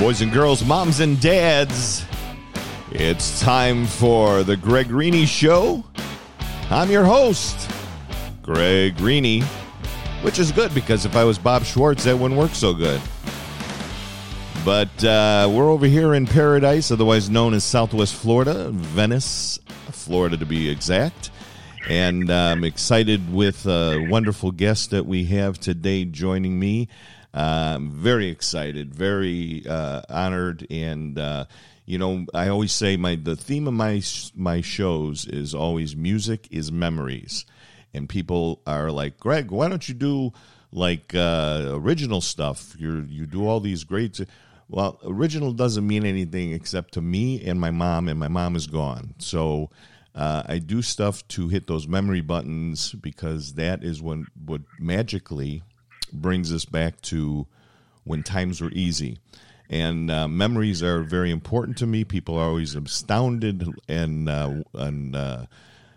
Boys and girls, moms and dads, it's time for the Greg Rini Show. I'm your host, Greg Rini, which is good because if I was Bob Schwartz, that wouldn't work so good. But uh, we're over here in paradise, otherwise known as Southwest Florida, Venice, Florida to be exact. And uh, I'm excited with a wonderful guest that we have today joining me. I'm very excited, very uh, honored, and uh, you know, I always say my the theme of my my shows is always music is memories, and people are like, Greg, why don't you do like uh, original stuff? You you do all these great. Well, original doesn't mean anything except to me and my mom, and my mom is gone. So uh, I do stuff to hit those memory buttons because that is when what magically brings us back to when times were easy. And uh, memories are very important to me. People are always astounded and uh, and uh,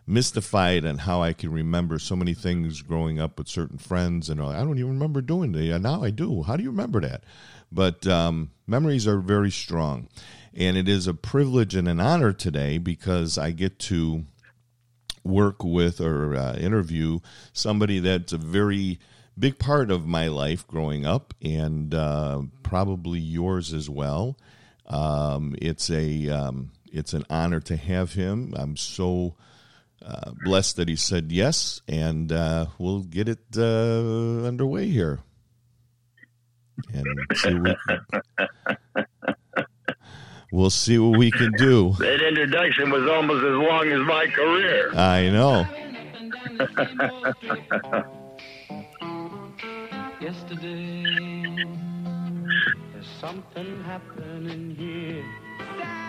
mystified on how I can remember so many things growing up with certain friends. And I don't even remember doing that. Now I do. How do you remember that? But um, memories are very strong. And it is a privilege and an honor today because I get to work with or uh, interview somebody that's a very big part of my life growing up and uh, probably yours as well. Um, it's a um, it's an honor to have him. I'm so uh, blessed that he said yes, and uh, we'll get it uh, underway here. And see we we'll see what we can do. That introduction was almost as long as my career. I know. yesterday. There's something happening here.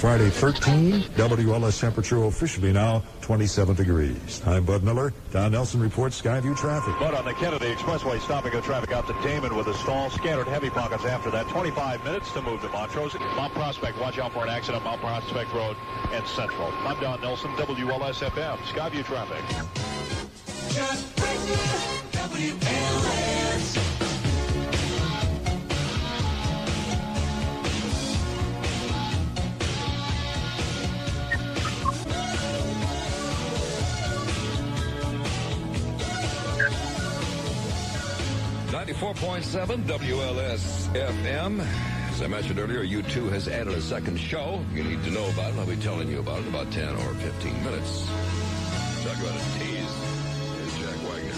Friday 13, WLS temperature officially now 27 degrees. I'm Bud Miller. Don Nelson reports Skyview traffic. But on the Kennedy Expressway, stopping the traffic out to Damen with a stall. Scattered heavy pockets after that. 25 minutes to move to Montrose. Mount Prospect, watch out for an accident. On Mount Prospect Road and Central. I'm Don Nelson, WLS FM. Skyview traffic. Ninety-four point seven WLS FM. As I mentioned earlier, U2 has added a second show. You need to know about it. I'll be telling you about it in about 10 or 15 minutes. Talk about a tease. Here's Jack Wagner.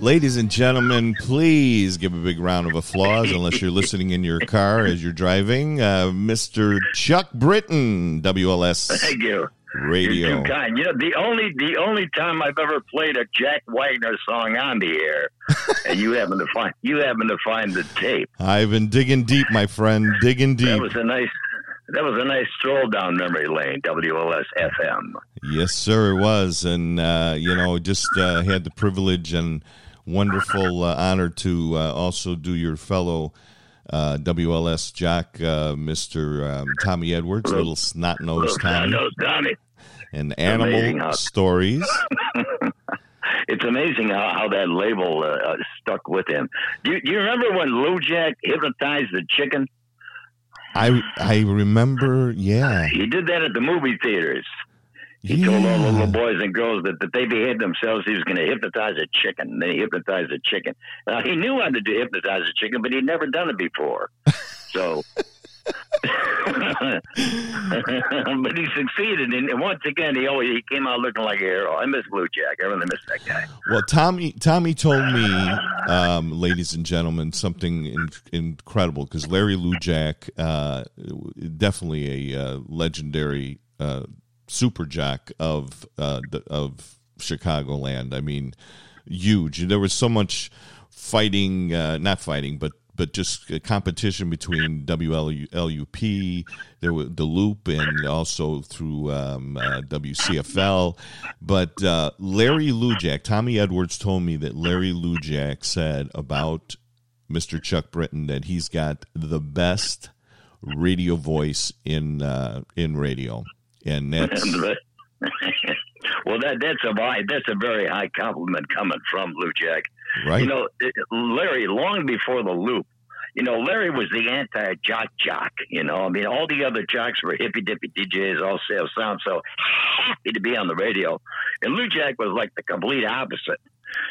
Ladies and gentlemen, please give a big round of applause, unless you're listening in your car as you're driving. Uh, Mr. Chuck Britton, WLS Thank you. Radio. You're too kind. You know, the only the only time I've ever played a Jack Wagner song on the air, and you happen to find you happen to find the tape. I've been digging deep, my friend, digging deep. That was a nice that was a nice stroll down memory lane. WLS FM. Yes, sir, it was, and uh, you know, just uh, had the privilege and wonderful uh, honor to uh, also do your fellow uh, WLS Jack, uh, Mister um, Tommy Edwards, little snot nosed Tommy, Tommy. and animal how- stories. It's amazing how, how that label uh, uh, stuck with him. Do you, do you remember when Lujack hypnotized the chicken? I I remember, yeah, He did that at the movie theaters. He told all the little boys and girls that, if they behaved themselves. He was going to hypnotize a chicken. And then he hypnotized a chicken. Now, he knew how to do hypnotize a chicken, but he'd never done it before. So, but he succeeded. And once again, he always he came out looking like a hero. I miss Lujack. I really miss that guy. Well, Tommy Tommy told me, um, ladies and gentlemen, something in, incredible because Larry Lujack, uh, definitely a uh, legendary uh, super jack of uh, the, of Chicagoland. I mean, huge. There was so much fighting, uh, not fighting, but but just a competition between WLUP, there was the Loop, and also through um, uh, WCFL. But uh, Larry Lujack, Tommy Edwards told me that Larry Lujack said about Mr. Chuck Britton, that he's got the best radio voice in uh, in radio, and that's well, that that's a high, that's a very high compliment coming from Lujack. right. You know, Larry, long before the loop, you know, Larry was the anti jock jock. You know, I mean, all the other jocks were hippy dippy DJs, all say sound so happy to be on the radio, and Lujack was like the complete opposite.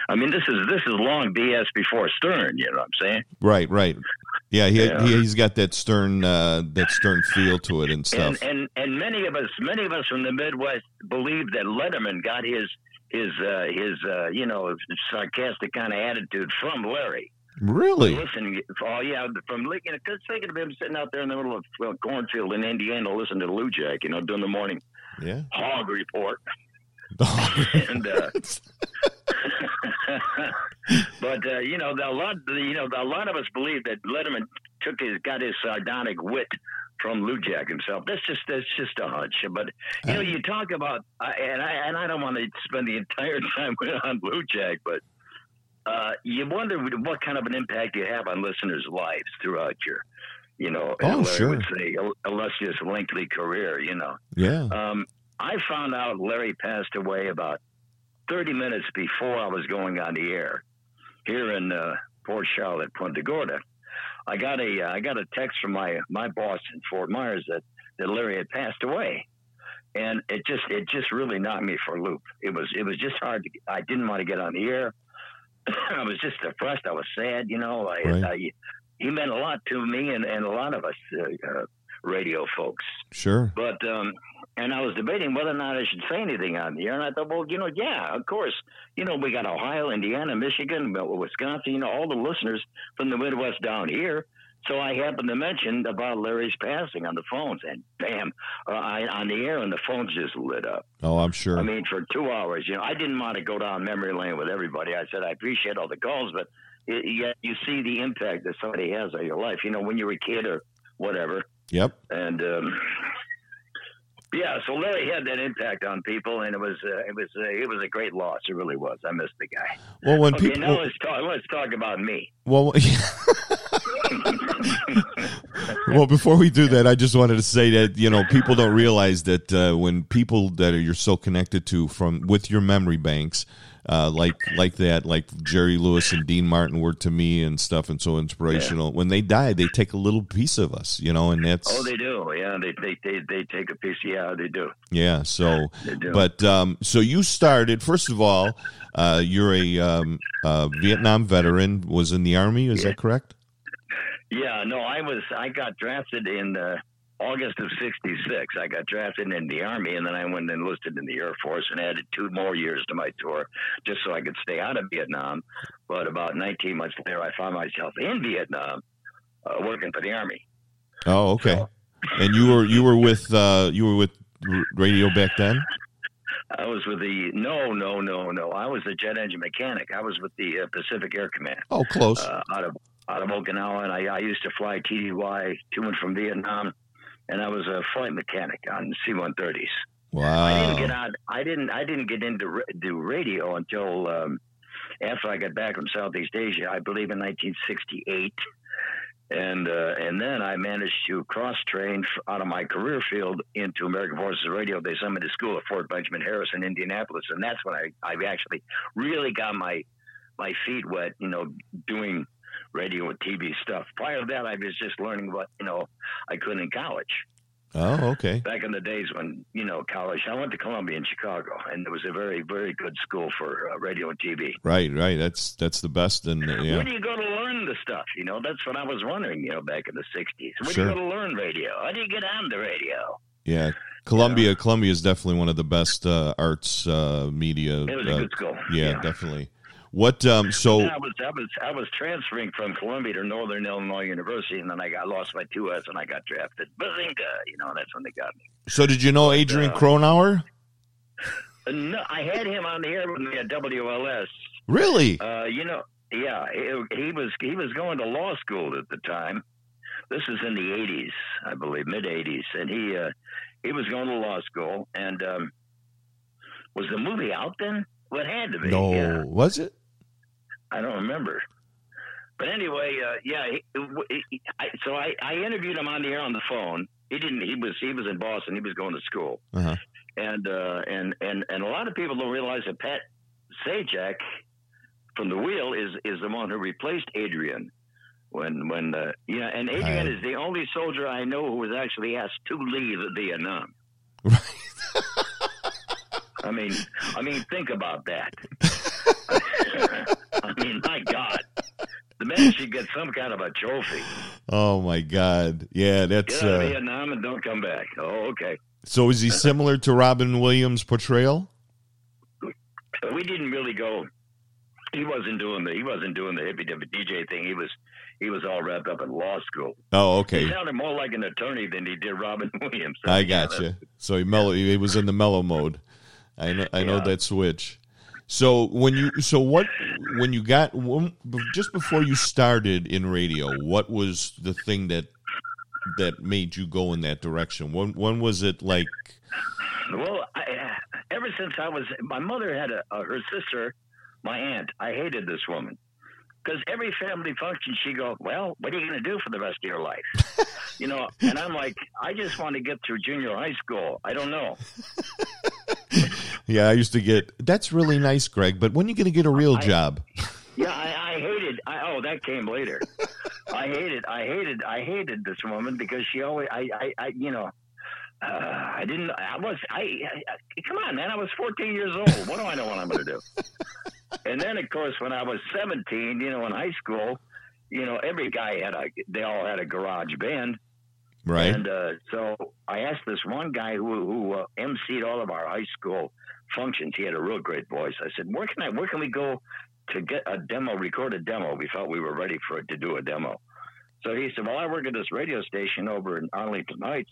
I mean, this is this is long BS before Stern. You know what I'm saying? Right, right. Yeah, he, Yeah. he he's got that stern uh, that stern feel to it and stuff. And, and and many of us, many of us from the Midwest believe that Letterman got his his uh, his uh, you know sarcastic kind of attitude from Larry. really? Listen, oh yeah, from you know, cause thinking of him sitting out there in the middle of well, cornfield in Indiana, listening to Lujack, you know, doing the morning Yeah. hog report, and uh, but uh, you know, the, a lot, you know, a lot of us believe that Letterman took his got his sardonic wit from Lujack himself. That's just that's just a hunch. But you know, you talk about, uh, and I and I don't want to spend the entire time on Lou Jack, but uh, you wonder what kind of an impact you have on listeners' lives throughout your, you know, Oh, sure. would say, illustrious, lengthy career. You know. Yeah. Um, I found out Larry passed away about 30 minutes before I was going on the air here in uh, Port Charlotte, Punta Gorda. I got a uh, I got a text from my my boss in Fort Myers that that Larry had passed away, and it just it just really knocked me for a loop. It was it was just hard to I didn't want to get on the air. I was just depressed. I was sad. You know, I, Right. I he meant a lot to me and and a lot of us uh, uh, radio folks. Sure. But um, and I was debating whether or not I should say anything on the air, and I thought, well, you know, yeah, of course, you know, we got Ohio, Indiana, Michigan, Wisconsin, you know, all the listeners from the Midwest down here. So I happened to mention about Larry's passing on the phones, and bam, uh, I, on the air, and the phones just lit up. Oh, I'm sure. I mean, for two hours, you know, I didn't want to go down memory lane with everybody. I said I appreciate all the calls, but it, yet you see the impact that somebody has on your life. You know, when you're a kid or whatever, yep. and um, yeah, so Larry had that impact on people, and it was uh, it was uh, it was a great loss. It really was. I missed the guy. Well, when Okay, people now let's talk. Let's talk about me. well, well, before we do that, I just wanted to say that you know people don't realize that uh, when people that are, you're so connected to from with your memory banks, uh, like like that, like Jerry Lewis and Dean Martin were to me and stuff, and so inspirational. When they die, they take a little piece of us, you know, and that's Oh, they do. Yeah, they they they, they take a piece. Yeah, they do. yeah. So, They do. but um, so you started first of all. Uh, you're a um, uh, Vietnam veteran. Was in the army. Is Yeah. that correct? Yeah, no, I was. I got drafted in uh, August of '66. I got drafted in the Army, and then I went and enlisted in the Air Force and added two more years to my tour just so I could stay out of Vietnam. But about 19 months later, I found myself in Vietnam uh, working for the Army. Oh, okay. And you were you were with uh, you were with radio back then. I was with the no, no, no, no. I was the jet engine mechanic. I was with the uh, Pacific Air Command Oh, close. uh, out of out of Okinawa, and I, I used to fly TDY to and from Vietnam, and I was a flight mechanic on C-130s. I didn't get wow. on. I didn't. I didn't get into do radio until um, after I got back from Southeast Asia. I believe in 1968, and uh, and then I managed to cross train out of my career field into American Forces Radio. They sent me to school at Fort Benjamin Harris in Indianapolis, and that's when I I actually really got my my feet wet. You know, doing radio and TV stuff. Prior to that, I was just learning what you know I could in college Oh, okay. back in the days when you know college. I went to Columbia in Chicago, and it was a very very good school for uh, radio and TV. Right, right. That's that's the best. And uh, Where do you go to learn the stuff? You know, that's what I was wondering. You know, back in the '60s, where Sure. do you go to learn radio? How do you get on the radio? yeah. Columbia, Columbia is definitely one of the best uh, arts uh, media. It was uh, a good school. yeah, definitely. What? Um. So I was I was I was transferring from Columbia to Northern Illinois University, and then I got lost my two S, and I got drafted. Bazinga! You know, that's when they got me. so did you know Adrian uh, Cronauer? Uh, No, I had him on the air with me at WLS. Really? Uh, you know, yeah, he, he was he was going to law school at the time. This is in the '80s, I believe, mid '80s, and he uh, he was going to law school. And um, was the movie out then? Well, it had to be. no. yeah. Was it? I don't remember. But anyway, uh, yeah. He, he, I, so I, I interviewed him on the air on the phone. He didn't. He was he was in Boston. He was going to school, Uh-huh. and uh, and and and a lot of people don't realize that Pat Sajak from the wheel is is the one who replaced Adrian. When when uh, yeah, and Adrian Right. is the only soldier I know who was actually asked to leave Vietnam. I mean, I mean, think about that. I mean, my God, the man should get some kind of a trophy. Oh my God. Yeah, that's Get out of uh, Vietnam and don't come back. Oh, okay. so. Is he similar to Robin Williams' portrayal? We didn't really go. He wasn't doing the he wasn't doing the hippie dippy DJ thing. He was he was all wrapped up in law school. Oh, okay. He sounded more like an attorney than he did Robin Williams. I got you. So he mellow. He was in the mellow mode. I know. I know Yeah. that switch. So when you so what when you got just before you started in radio, what was the thing that that made you go in that direction? When when was it like? Well, I, uh, ever since I was, my mother had a, a her sister, my aunt. I hated this woman because every family function she go, well, what are you going to do for the rest of your life? you know, and I'm like, I just want to get through junior high school. I don't know. Yeah, I used to get. That's really nice, Greg. But when are you going to get a real I- job? Yeah, I, I hated. I, oh, that came later. I hated. I hated. I hated this woman because she always. I. I. I you know. Uh, I didn't. I was. I, I. Come on, man. I was 14 years old. What do I know what I'm going to do? and then, of course, when I was 17, you know, in high school, you know, every guy had a. They all had a garage band. Right. And uh, so I asked this one guy who who uh, emceed all of our high school functions. He had a real great voice. I said, "Where can I? Where can we go to get a demo? Record a demo? We felt we were ready for it to do a demo." So he said, "Well, I work at this radio station over in Arlington Heights."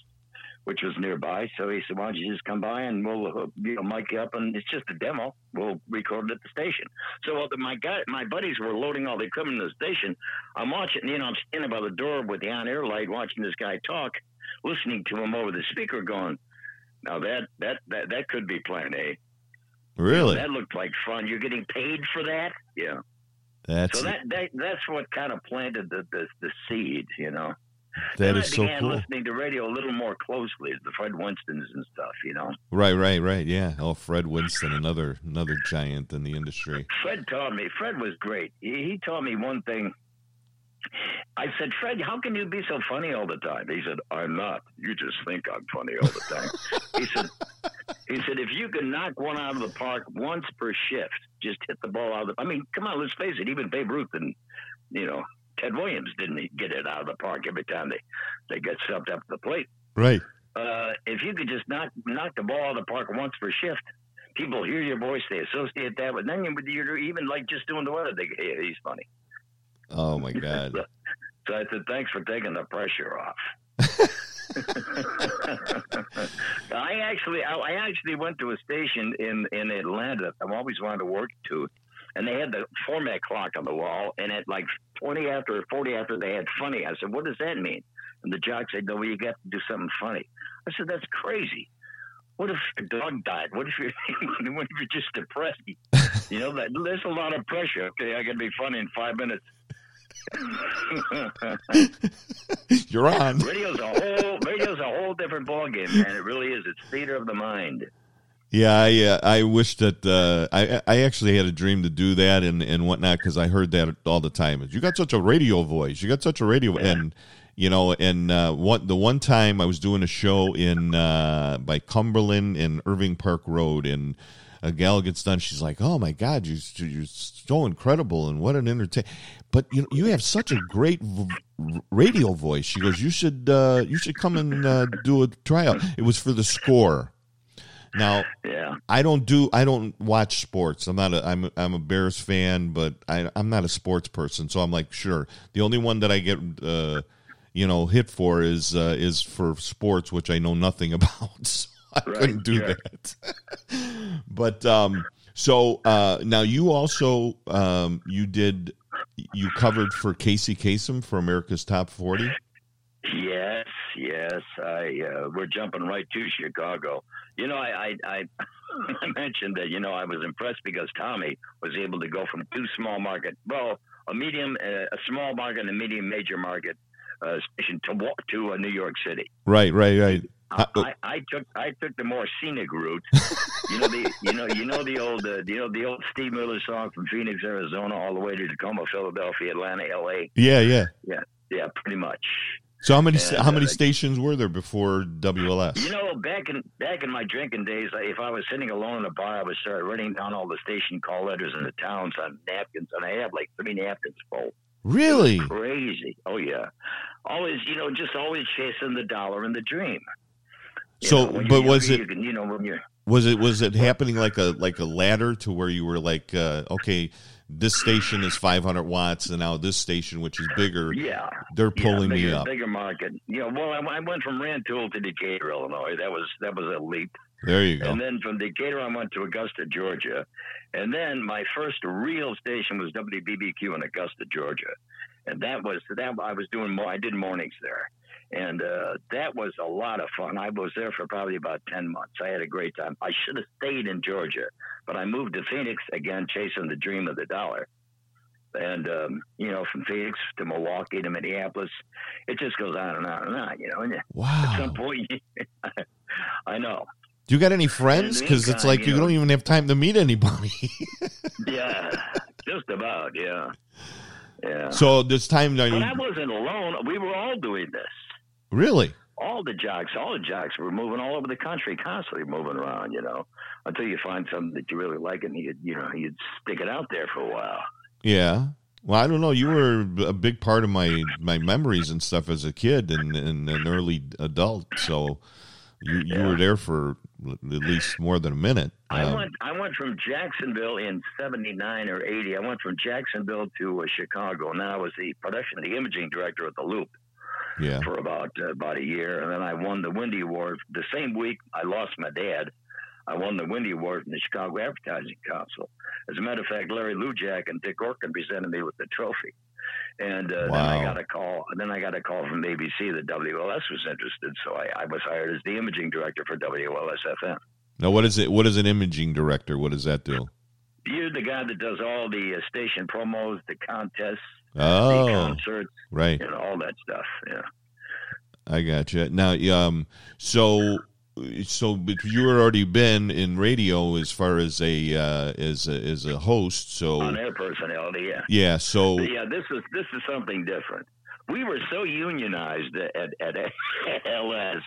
Which was nearby, so he said, "Why don't you just come by and we'll you know mic you up and it's just a demo. We'll record it at the station." So while the, my guy, my buddies were loading all the equipment in the station, I'm watching. You know, I'm standing by the door with the on-air light, watching this guy talk, listening to him over the speaker, going, "Now that that that that could be Plan A. really? That looked like fun. You're getting paid for that, yeah. That's So that, that that's what kind of planted the the, the seed, you know. that then is I so began cool. listening to radio a little more closely, the Fred Winstons and stuff, you know. Right. Right. Right. Yeah. Oh, Fred Winston, another another giant in the industry. Fred taught me. Fred was great. He, he taught me one thing. I said, Fred, how can you be so funny all the time? He said, I'm not. You just think I'm funny all the time. he said, he said, if you can knock one out of the park once per shift, just hit the ball out of the. I mean, come on, let's face it. Even Babe Ruth and you know Ted Williams didn't get it out of the park every time they they got stepped up to the plate. Right. Uh, if you could just knock knock the ball out of the park once per shift, people hear your voice, they associate that with. Then you, you're even like just doing the weather. They hey, he's funny. Oh my God. So I said, thanks for taking the pressure off. I actually, I, I actually went to a station in in Atlanta. I've always wanted to work to, and they had the format clock on the wall. And at like twenty after, forty after, they had funny. I said, what does that mean? And the jock said, no, well, you got to do something funny. I said, that's crazy. What if a dog died? What if you're, what if you're just depressed? You know, that, there's a lot of pressure. Okay, I got to be funny in five minutes. You're on. radio's a whole radio's a whole different ballgame, man. It really is. It's theater of the mind. Yeah, I uh, I wish that uh, I I actually had a dream to do that and and whatnot because I heard that all the time. You got such a radio voice. You got such a radio and you know and uh, one the one time I was doing a show in uh, by Cumberland and Irving Park Road and a gal gets done. She's like, "Oh my God, you you're so incredible and what an entertain." But you you have such a great v- radio voice. She goes, "You should uh, you should come and uh, do a tryout." It was for the score. Now Yeah, I don't do I don't watch sports. I'm not a I'm I'm a Bears fan, but I I'm not a sports person. So I'm like, sure. The only one that I get uh you know hit for is uh is for sports which I know nothing about. So I Right, couldn't do sure. that. but um so uh now you also um you did you covered for Casey Kasem for America's Top 40. yes, yes. I uh, we're jumping right to Chicago. You know, I, I I I mentioned that you know I was impressed because Tommy was able to go from two small market, well, a medium, uh, a small market, and a medium major market uh, station to walk to uh, New York City. Right, right, right. I, Uh, I, I took I took the more scenic route. you know the you know you know the old uh, you know the old Steve Miller song from Phoenix, Arizona, all the way to Tacoma, Philadelphia, Atlanta, L.A. Yeah, yeah. Yeah, yeah, pretty much. So how many And, how many uh, stations were there before WLS? You know, back in back in my drinking days, if I was sitting alone in a bar, I would start writing down all the station call letters in the towns on napkins, and I had like three napkins full. really? Crazy. Oh yeah. Always, you know, just always chasing the dollar and the dream. So, know, but was it You you know, when you're was it was it happening like a like a ladder to where you were like, uh, okay, this station is 500 watts, and now this station, which is bigger, yeah, they're yeah, pulling bigger, me up. Bigger market. You know, well, I, I went from Rantoul to Decatur, Illinois. That was that was a leap. There you go. And then from Decatur, I went to Augusta, Georgia. And then my first real station was WBBQ in Augusta, Georgia. And that was that I was doing more. I did mornings there, and uh, that was a lot of fun. I was there for probably about ten months. I had a great time. I should have stayed in Georgia, but I moved to Phoenix again, chasing the dream of the dollar. And um, you know, from Phoenix to Milwaukee to Minneapolis, it just goes on and on and on. You know, and at some Wow. point, I know. Do you got any friends? Because it's like you know- don't even have time to meet anybody. Yeah, just about. Yeah, yeah. so this time, I but mean, I wasn't alone. We were all doing this. Really? All the jocks, all the jocks were moving all over the country, constantly moving around. You know, until you find something that you really like, and you you know you'd stick it out there for a while. Yeah. Well, I don't know. You were a big part of my my memories and stuff as a kid and, and an early adult. So you you Yeah. were there for at least more than a minute. I Um, went. I went from Jacksonville in '79 or '80. I went from Jacksonville to uh, Chicago, and then I was the production, the imaging director at the Loop. Yeah. for about uh, about a year, and then I won the Windy Award. The same week I lost my dad, I won the Windy Award from the Chicago Advertising Council. As a matter of fact, Larry Lujack and Dick Orkin presented me with the trophy. And uh, then I got a call. Then I got a call from ABC that WLS was interested, so I, I was hired as the imaging director for WLS FM. Now, what is it? What is an imaging director? What does that do? You're the guy that does all the uh, station promos, the contests, Oh, concerts, right. and all that stuff. Yeah. I got you. Now, um, so so but you had already been in radio as far as a uh, as a, as a host. So On air personality, yeah. yeah. So Yeah, this is this is something different. We were so unionized at, at, LS.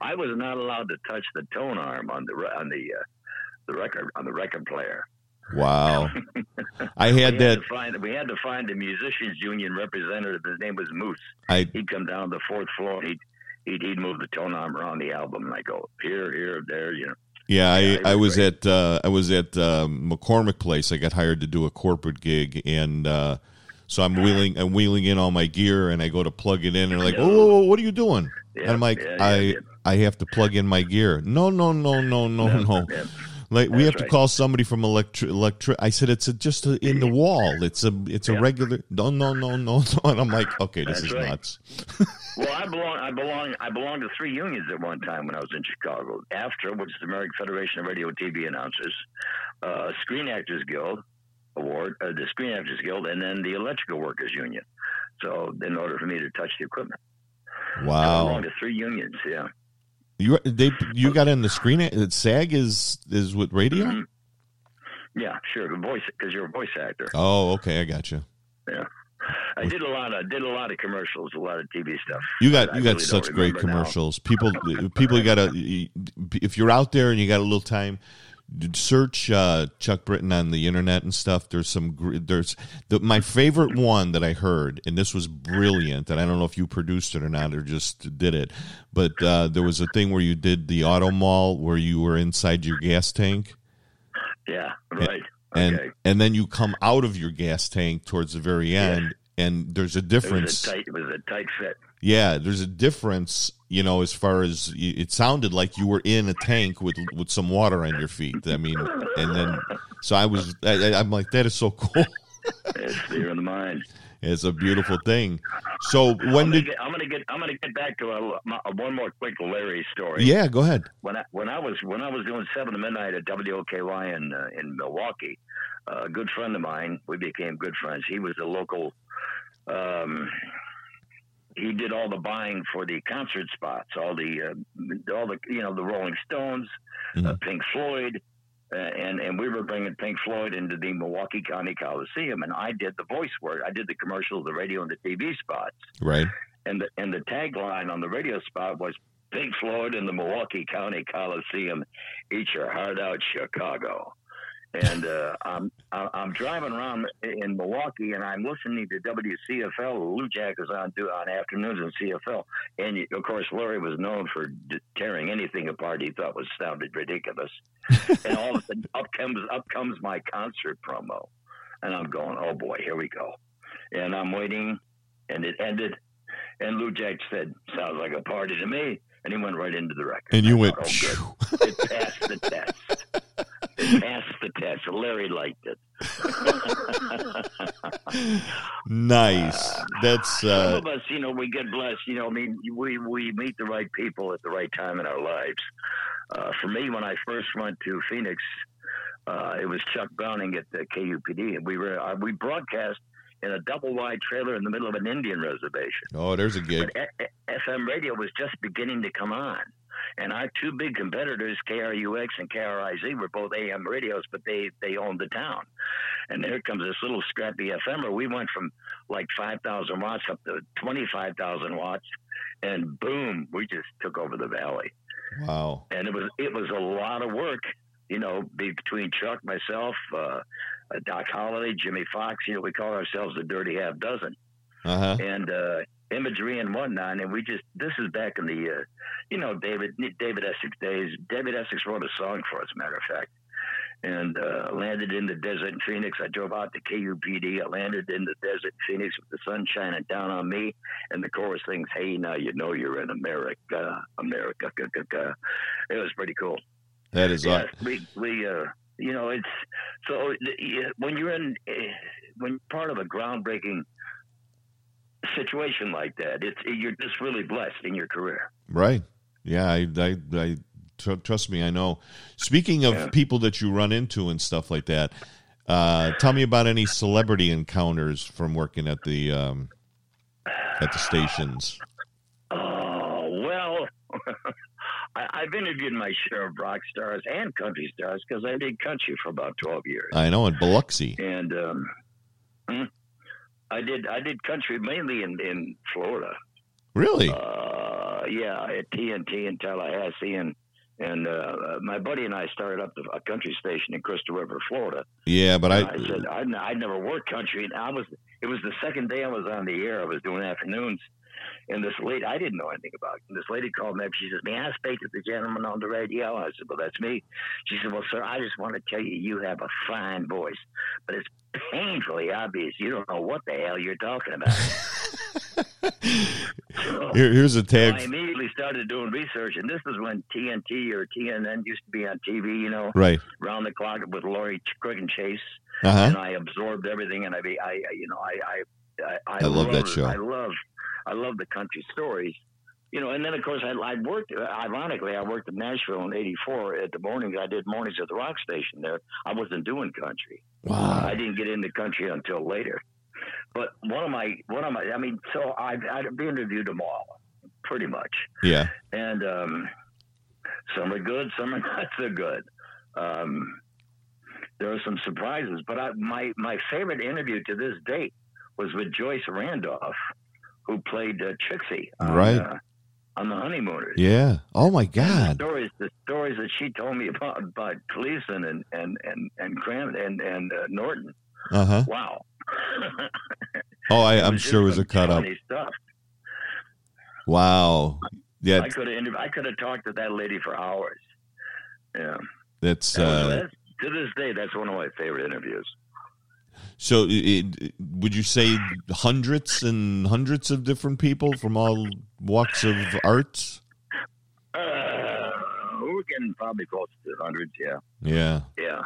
I was not allowed to touch the tone arm on the on the uh, the record on the record player. Wow, I had had that. to find we had to find a musicians union representative. His name was Moose. I He'd come down to the fourth floor. And he'd, he'd he'd move the tone arm around the album, and I go here, here, there. You know. Yeah, Yeah, I, I was at uh, I was at um, McCormick Place. I got hired to do a corporate gig, and uh, so I'm wheeling I'm wheeling in all my gear, and I go to plug it in, and they're like, "Oh, what are you doing?" Yeah, and I'm like, yeah, "I. I have to plug in my gear." No, no, no, no, no, no. Yeah. Like we have to call somebody from electric. Electri- I said it's a, just a, in the wall. It's a it's a regular. No, no, no, no, no. And I'm like, okay, this That's is right. nuts. Well, I belong. I belong. I belonged to three unions at one time when I was in Chicago. After, which is the American Federation of Radio and TV Announcers, uh, Screen Actors Guild Award, uh, the Screen Actors Guild, and then the Electrical Workers Union. So, in order for me to touch the equipment, I Wow. belonged to three unions. Yeah. You they you got in the screen. SAG is is with radio. Mhm. Yeah, sure. The voice, because you're a voice actor. Oh, okay, I got you. Yeah, I did a lot of did a lot of commercials, a lot of TV stuff. You got I you got really such great remember now. commercials. People people you got to if you're out there and you got a little time search uh, Chuck Britton on the internet and stuff. There's some there's the, my favorite one that I heard and this was brilliant and I don't know if you produced it or not or just did it. But uh, there was a thing where you did the auto mall where you were inside your gas tank Yeah, right. and okay. and then you come out of your gas tank towards the very end and there's a It was difference. a tight. It was a tight fit. Yeah, there's a difference, you know, as far as it sounded like you were in a tank with with some water on your feet. I mean, and then so I was, I, I'm like, that is so cool. It's fear in the mind. It's a beautiful thing. So I'm when gonna, did? get, I'm gonna get I'm gonna get back to a, my, one more quick Larry story. Yeah, go ahead. when I when I was when I was doing seven to midnight at WOKY in uh, in Milwaukee, uh, a good friend of mine, we became good friends. He was a local. Um, he did all the buying for the concert spots, all the uh, all the you know the Rolling Stones, uh, Mhm. Pink Floyd, uh, and and we were bringing Pink Floyd into the Milwaukee County Coliseum, and I did the voice work. I did the commercials, the radio, and the TV spots Right. and the and the tagline on the radio spot was Pink Floyd in the Milwaukee County Coliseum, eat your heart out, Chicago. And uh, I'm I'm driving around in Milwaukee, and I'm listening to WCFL. Lujack is on do on afternoons in CFL, and of course Larry was known for tearing anything apart he thought was sounded ridiculous. and all of a sudden, up comes up comes my concert promo, and I'm going, oh boy, here we go. And I'm waiting, and it ended, and Lujack said, "Sounds like a party to me," and he went right into the record. And you I went. thought, "Oh, good. it passed the test. Passed the test. Larry liked it. nice. That's Some uh, of us, you know, we get blessed. You know, I mean, we we meet the right people at the right time in our lives. Uh, for me, when I first went to Phoenix, uh, it was Chuck Browning at the KUPD, and we were uh, we broadcast in a double wide trailer in the middle of an Indian reservation. oh, there's a gig. But A- A- FM radio was just beginning to come on. And our two big competitors, KRUX and KRIZ, were both AM radios, but they, they owned the town. And there comes this little scrappy FMer. We went from like 5,000 watts up to 25,000 watts. And boom, we just took over the valley. Wow. And it was it was a lot of work, you know, between Chuck, myself, uh, Doc Holliday, Jimmy Fox. You know, we call ourselves the Dirty Half Dozen Uh huh. and uh, imagery and whatnot. And we just this is back in the uh, you know David David Essex days. David Essex wrote a song for us, matter of fact. And uh, landed in the desert in Phoenix. I drove out to KUPD. I landed in the desert in Phoenix with the sun shining down on me. And the chorus sings, "Hey, now you know you're in America, America." It was pretty cool. That is. Yes, we we uh, you know it's so when you're in uh, when you're part of a groundbreaking situation like that, it's you're just really blessed in your career. right. Yeah. I. I. I tr- trust me. I know. Speaking of Yeah. people that you run into and stuff like that, uh, tell me about any celebrity encounters from working at the um, at the stations. Oh well. I, I've interviewed my share of rock stars and country stars because I did country for about twelve years, I know in Biloxi. and um, hmm, I did I did country mainly in in Florida. Really? Uh, yeah, at TNT in Tallahassee, and and uh, my buddy and I started up a country station in Crystal River, Florida. yeah, but I. I said I'd, I'd never worked country, and I was. It was the second day I was on the air. I was doing afternoons, and this lady I didn't know anything about. And this lady called me up. She says, "May I speak to the gentleman on the radio?" I said, "Well, that's me." She said, "Well, sir, I just want to tell you, you have a fine voice, but it's painfully obvious you don't know what the hell you're talking about." So- Here, here's a so I immediately started doing research, and this is when TNT or TNN used to be on TV, you know, Right. round the clock with Laurie Quick and Chase, Uh huh. and I absorbed everything, and I, be, I, I- you know, I, I, I, I, I love that show. I love, I love the country stories, you know, and then of course I, I worked. Ironically, I worked in Nashville in '84 at the mornings. I did mornings at the rock station there. I wasn't doing country. Wow. I didn't get into country until later. But one of my, one of my, I mean, so I've, I've interviewed them all, pretty much Yeah. and um, some are good, some are not so good. Um, there are some surprises, but I, my my favorite interview to this date was with Joyce Randolph, who played uh, Trixie on, Right. uh, on the Honeymooners. Yeah. Oh my The God. stories, the stories that she told me about about Gleason and and and and Cram and and uh, Norton. Uh huh. Wow. Oh, I, I'm sure it was a cut up. Stuff. Wow. Yeah. I could have I could have talked to that lady for hours. Yeah. That's uh. that's- to this day, that's one of my favorite interviews. So, it, would you say hundreds and hundreds of different people from all walks of arts? Uh, we're getting probably close to hundreds. Yeah, Yeah. yeah,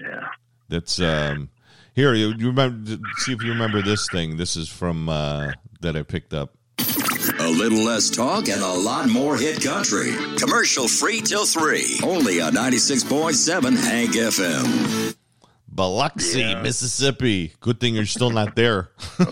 yeah. That's um Here, you, you remember? See if you remember this thing. This is from uh, that I picked up. A little less talk and a lot more hit country. Commercial free till 3. Only on 96.7 Hank FM. Biloxi, Yeah. Mississippi. Good thing you're still not there.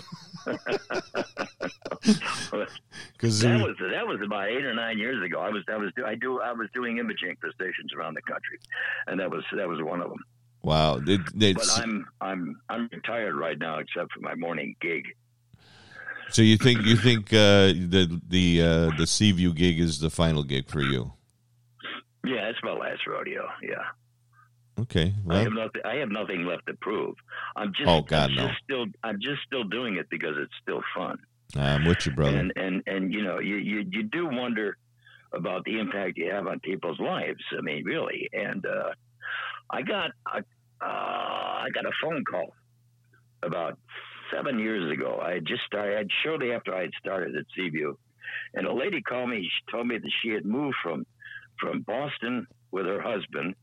Because That was that was about eight or nine years ago. I was I was do- I do I was doing imaging for stations around the country, and that was that was one of them. wow, it, But I'm I'm I'm retired right now, except for my morning gig. so you think you think uh, the the uh, the Seaview gig is the final gig for you? Yeah, it's my last rodeo. Yeah, Okay, I have nothing. I have nothing left to prove. I'm just. Oh, God, I'm no. just still. I'm just still doing it because it's still fun. I'm with you, brother. And and and you know, you you you do wonder about the impact you have on people's lives. I mean, really. And uh, I got a, uh, I got a phone call about seven years ago. I had just started shortly after I had started at Seaview, and a lady called me. She told me that she had moved from from Boston with her husband,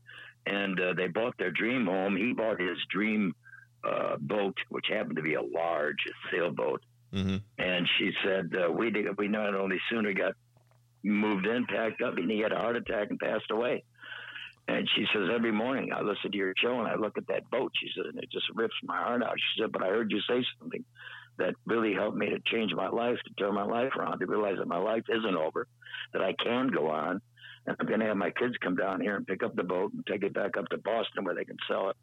and uh, they bought their dream home. He bought his dream uh, boat, which happened to be a large sailboat hmm and she said uh, we did, we not only sooner got moved in, packed up, and he had a heart attack and passed away. And she says every morning I listen to your show and I look at that boat. She said and it just rips my heart out. She said, but I heard you say something that really helped me to change my life, to turn my life around, to realize that my life isn't over, that I can go on. And I'm going to have my kids come down here and pick up the boat and take it back up to Boston where they can sell it.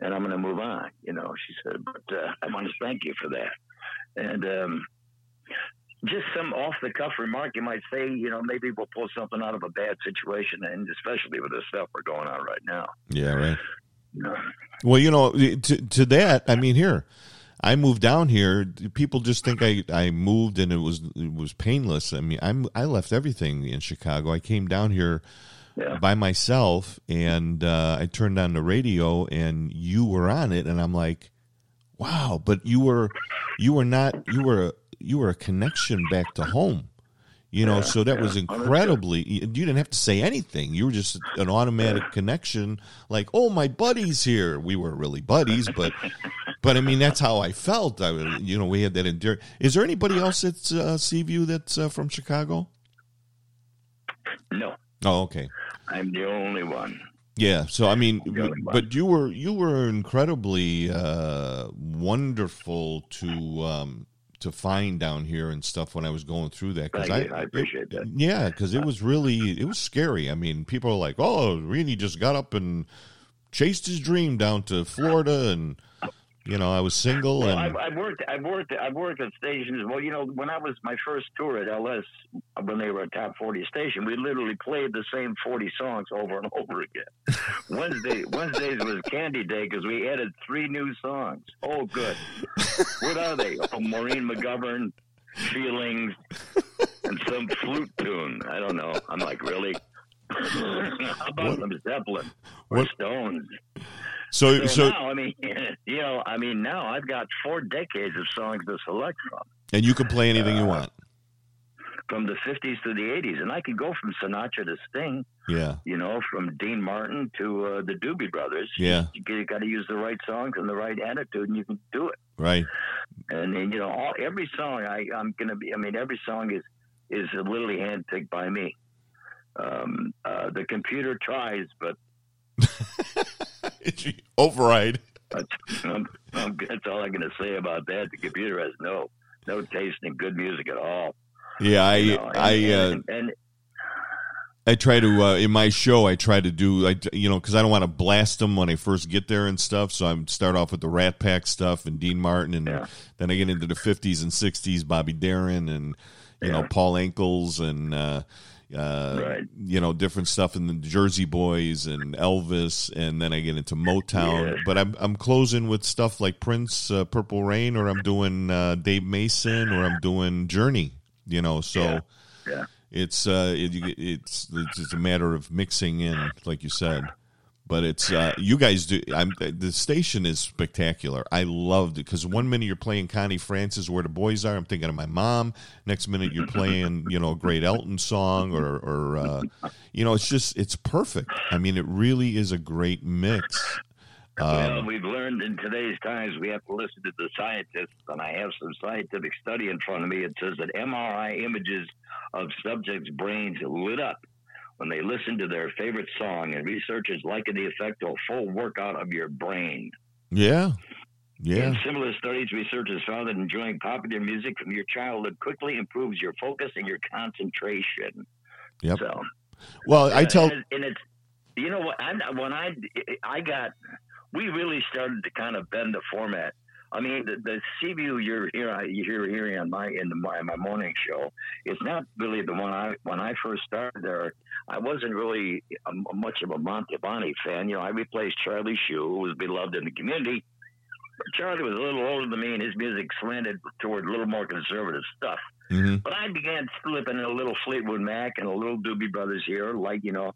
And I'm going to move on. You know, she said, but uh, I want to thank you for that. And um, just some off the cuff remark you might say, you know, maybe we'll pull something out of a bad situation, and especially with the stuff we're going on right now. Yeah, right. You know, Well, you know, to, to that, I mean, here, I moved down here. People just think I, I moved and it was it was painless. I mean, I'm I left everything in Chicago. I came down here Yeah. by myself, and uh, I turned on the radio, and you were on it, and I'm like, wow! But you were you were not you were a, you were a connection back to home. You know, Yeah, so that yeah. was that's incredibly. You didn't have to say anything. You were just an automatic connection. Like, oh, my buddy's here. We weren't really buddies, but, but I mean, that's how I felt. I, was- you know, we had that endurance. Is there anybody else at uh, Seaview that's uh, from Chicago? no, Oh, okay. I'm the only one. Yeah. So I mean, The only one. but you were you were incredibly uh, wonderful to um, to find down here and stuff when I was going through that. Cause you. I appreciate that. Yeah, because it was really it was scary. I mean, people are like, "Oh, Rini just got up and chased his dream down to Florida," and you know, I was single Well, and I've, I've worked. I've worked. I've worked at stations. Well, you know, when I was my first tour at LS, when they were a top forty station, we literally played the same forty songs over and over again. Wednesday, Wednesdays was Candy Day because we added three new songs. Oh, good. what are they? Oh, Maureen McGovern, Feelings, and some flute tune. I don't know. I'm like, really? How about What- some Zeppelin or what- Stones? So So, so now, I mean, you know, I mean, now I've got four decades of songs to select from, and you can play anything you want. from the '50s to the '80s, and I could go from Sinatra to Sting, Yeah, you know, from Dean Martin to uh, the Doobie Brothers. yeah, You got to use the right songs and the right attitude, and you can do it. right. And, then you know, all, every song I, I'm gonna be. I mean, every song is is literally handpicked by me. Um, uh, the computer tries, but Override. That's, I'm, I'm, that's all I'm going to say about that. The computer has no no taste in good music at all. Yeah, I you know, and, I uh, and, and I try to uh, in my show. I try to do I you know because I don't want to blast them when I first get there and stuff. So I start off with the Rat Pack stuff and Dean Martin, and Yeah. then I get into the fifties and sixties, Bobby Darin, and you know Paul Ankas and. Uh, uh, Right. you know, different stuff in the Jersey Boys and Elvis, and then I get into Motown. Yeah. But I'm I'm closing with stuff like Prince, uh, Purple Rain, or I'm doing uh, Dave Mason, or I'm doing Journey. You know, so Yeah. Yeah. it's uh, it, it's it's just a matter of mixing in, like you said. But it's uh, you guys do. I'm the station is spectacular. I loved it because one minute you're playing Connie Francis, "Where the Boys Are." I'm thinking of my mom. Next minute you're playing, you know, a great Elton song, or or uh, you know, it's just it's perfect. I mean, it really is a great mix well, Um, we've learned in today's times we have to listen to the scientists, and I have some scientific study in front of me. It says that MRI images of subjects' brains lit up when they listen to their favorite song, and researchers liken the effect to a full workout of your brain. yeah, yeah, In similar studies, researchers found that enjoying popular music from your childhood quickly improves your focus and your concentration. Yep. So, Well, I uh, tell and, and it's you know what I when I I got we really started to kind of bend the format. I mean, the, the CBU you're here you're hearing on my in the, my my morning show. It's not really the one I when I first started there. I wasn't really a, much of a Mantovani fan. You know, I replaced Charlie Shue, who was beloved in the community. But Charlie was a little older than me, and his music slanted toward a little more conservative stuff. Mhm. But I began slipping in a little Fleetwood Mac and a little Doobie Brothers here, like you know,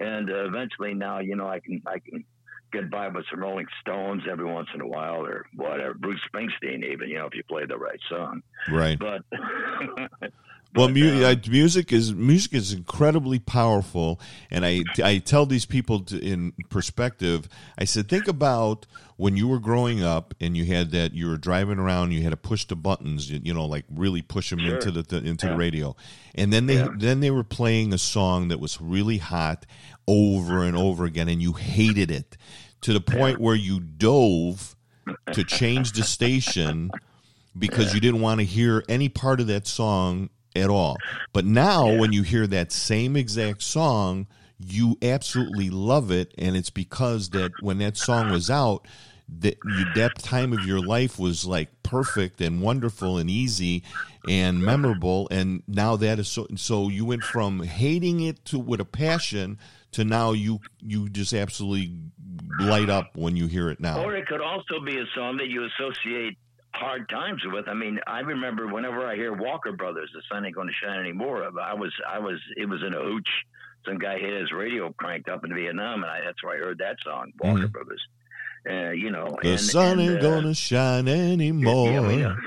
and uh, eventually now you know I can I can get by with some Rolling Stones every once in a while or whatever, Bruce Springsteen even you know if you play the right song. right. But Well, mu- uh, music is music is incredibly powerful, and I I tell these people to, in perspective. I said, think about when you were growing up and you had that you were driving around, you had to push the buttons, you, you know, like really push them Sure. into the, the into the radio, and then they Yeah. then they were playing a song that was really hot over and over again, and you hated it to the point where you dove to change the station because you didn't want to hear any part of that song at all. But now, when you hear that same exact song, you absolutely love it, and it's because that when that song was out, that you, that time of your life was like perfect and wonderful and easy and memorable, and now that is so. So you went from hating it to with a passion to now you you just absolutely light up when you hear it now. Or it could also be a song that you associate hard times with. I mean, I remember whenever I hear Walker Brothers, "The Sun Ain't Gonna Shine Anymore," I was, I was, it was in a hooch. Some guy had his radio cranked up in Vietnam, and I, that's where I heard that song, Walker Mhm. Brothers. Uh, you know, The and, sun and, ain't uh, gonna shine anymore. Yeah, we know.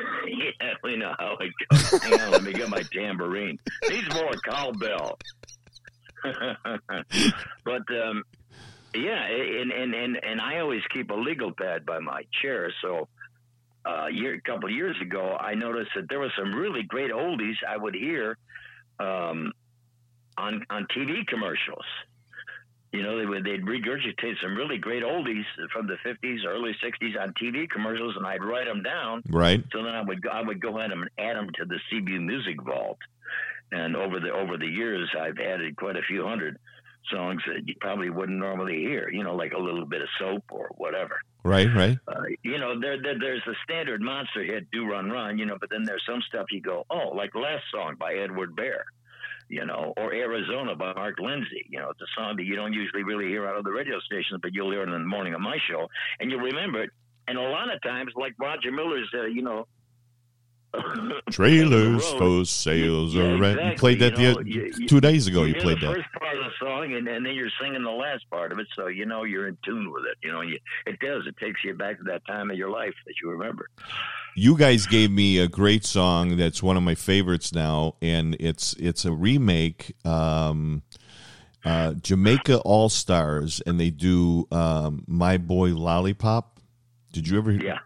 Yeah, we know how it goes. Hang on, let me get my tambourine. Needs more cowbell. but um, yeah, and, and and and I always keep a legal pad by my chair. So uh, year, a couple of years ago, I noticed that there were some really great oldies I would hear um, on on TV commercials. You know, they would they'd regurgitate some really great oldies from the '50s, early '60s on TV commercials, and I'd write them down. Right? So then I would go, I would go ahead and add them to the CBU Music Vault. And over the over the years, I've added quite a few hundred songs that you probably wouldn't normally hear. You know, like a little bit of soap or whatever. Right? Right? Uh, you know, there, there there's the standard monster hit, "Do Run Run." You know, but then there's some stuff you go, oh, like last song by Edward Bear. You know, or Arizona by Mark Lindsay. You know, it's a song that you don't usually really hear out of the radio stations, but you'll hear it in the morning of my show, and you'll remember it. And a lot of times, like Roger Miller's, uh, you know, Trailers for sales are rent. exactly. You played that You the know, oth- you- two days ago. You played the that. first part of the song, and, and then you're singing the last part of it, so you know you're in tune with it. You know, you, it does. It takes you back to that time of your life that you remember. You guys gave me a great song that's one of my favorites now, and it's it's a remake. Um, uh, Jamaica All Stars, and they do um, "My Boy Lollipop." Did you ever? Yeah.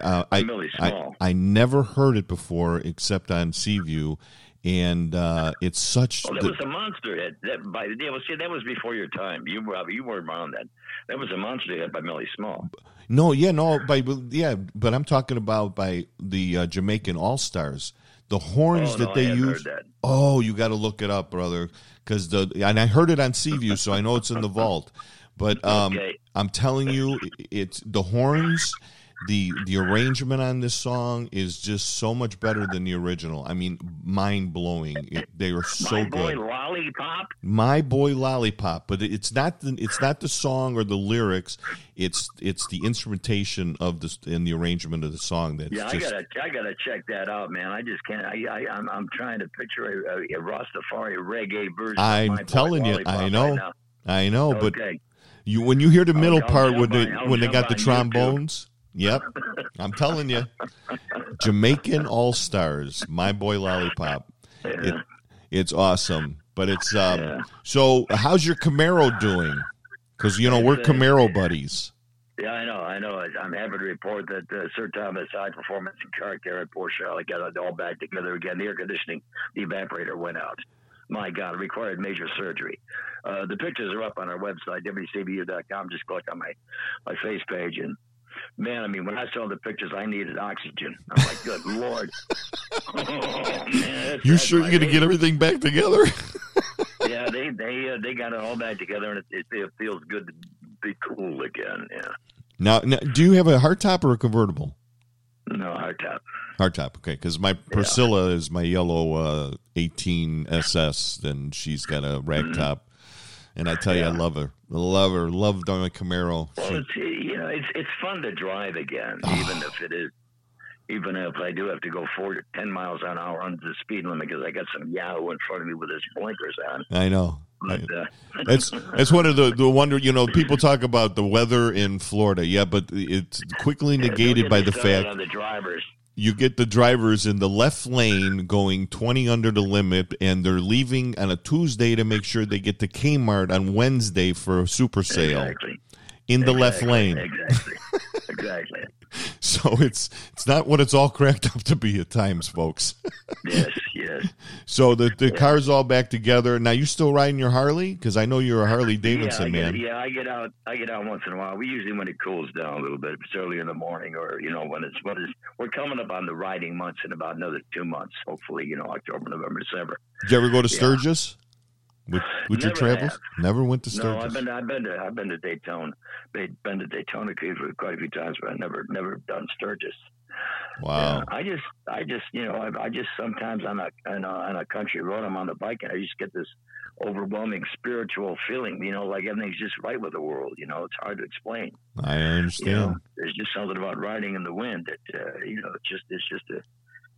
Uh, I, I. I never heard it before except on Seaview, and uh, it's such. Oh, that the- was a monster hit. That by yeah, well, see, that was before your time. You were you weren't around then. That was a monster hit by Millie Small. No, yeah, no, by yeah, but I'm talking about by the uh, Jamaican All Stars. The horns Oh, that no, they use. that. Oh, you got to look it up, brother, because the and I heard it on Seaview, so I know it's in the vault. But um, Okay. I'm telling you, it's the horns. The The arrangement on this song is just so much better than the original. I mean, mind blowing. They are so My good. boy Lollipop. My boy lollipop, but it's not the it's not the song or the lyrics. It's it's the instrumentation of the and the arrangement of the song that's Yeah, I just gotta I gotta check that out, man. I just can't. I, I I'm I'm trying to picture a, a, Rastafari reggae version. I'm telling you, I know. now. I know, but Okay. you when you hear the oh, middle I'll part when they when they got the trombones. Yep, I'm telling you, Jamaican All Stars, my boy lollipop. It, it's awesome, but it's um. Yeah. So, how's your Camaro doing? Because you know we're Camaro buddies. Yeah, I know, I know. I'm happy to report that uh, Sir Thomas High Performance and Car Care at Port Charlotte got it all back together again. The air conditioning, the evaporator went out. My God, it required major surgery. Uh, the pictures are up on our website, wcvu.com. Just click on my, my face page. And man, I mean, when I saw the pictures, I needed oxygen. I'm like, good Lord. Oh, man, You sure you're going to get everything back together? yeah, they they uh, they got it all back together, and it, it, it feels good to be cool again. Yeah, now, now, do you have a hardtop or a convertible? no hard top. Hardtop, okay. Because my Priscilla is my yellow uh, 18 SS, and she's got a rag top. And I tell you, I Mm-hmm. Love her. I love her. Love my Camaro. Well, She- it's you know it's it's fun to drive again, even if it is. Even if I do have to go four to ten miles an hour under the speed limit because I got some Yahoo in front of me with his blinkers on. I know. But, uh, That's that's one of the the wonder. You know, people talk about the weather in Florida. Yeah, but it's quickly negated by the fact the drivers. you get the drivers in the left lane going 20 under the limit and they're leaving on a Tuesday to make sure they get to Kmart on Wednesday for a super sale Exactly. In the left lane. Exactly. exactly. So it's it's not what it's all cracked up to be at times, folks. Yes. Yes. So the the car's all back together. Now you still riding your Harley? Because I know you're a Harley Davidson yeah, man. Get, yeah, I get out. I get out once in a while. We usually when it cools down a little bit. If it's early in the morning, or you know when it's when it's we're coming up on the riding months in about another two months. Hopefully, you know October, November, December. Did you ever go to Yeah. With with your travels? have. Never went to Sturgis. No. I've been I've been to I've been to Daytona, been been to Daytona quite a few times, but I never never done Sturgis. wow. Yeah, I just I just you know I, I just sometimes on a, on a on a country road I'm on the bike and I just get this overwhelming spiritual feeling. You know, like everything's just right with the world. You know, it's hard to explain. I You understand. know, there's just something about riding in the wind that uh, you know, it's just it's just a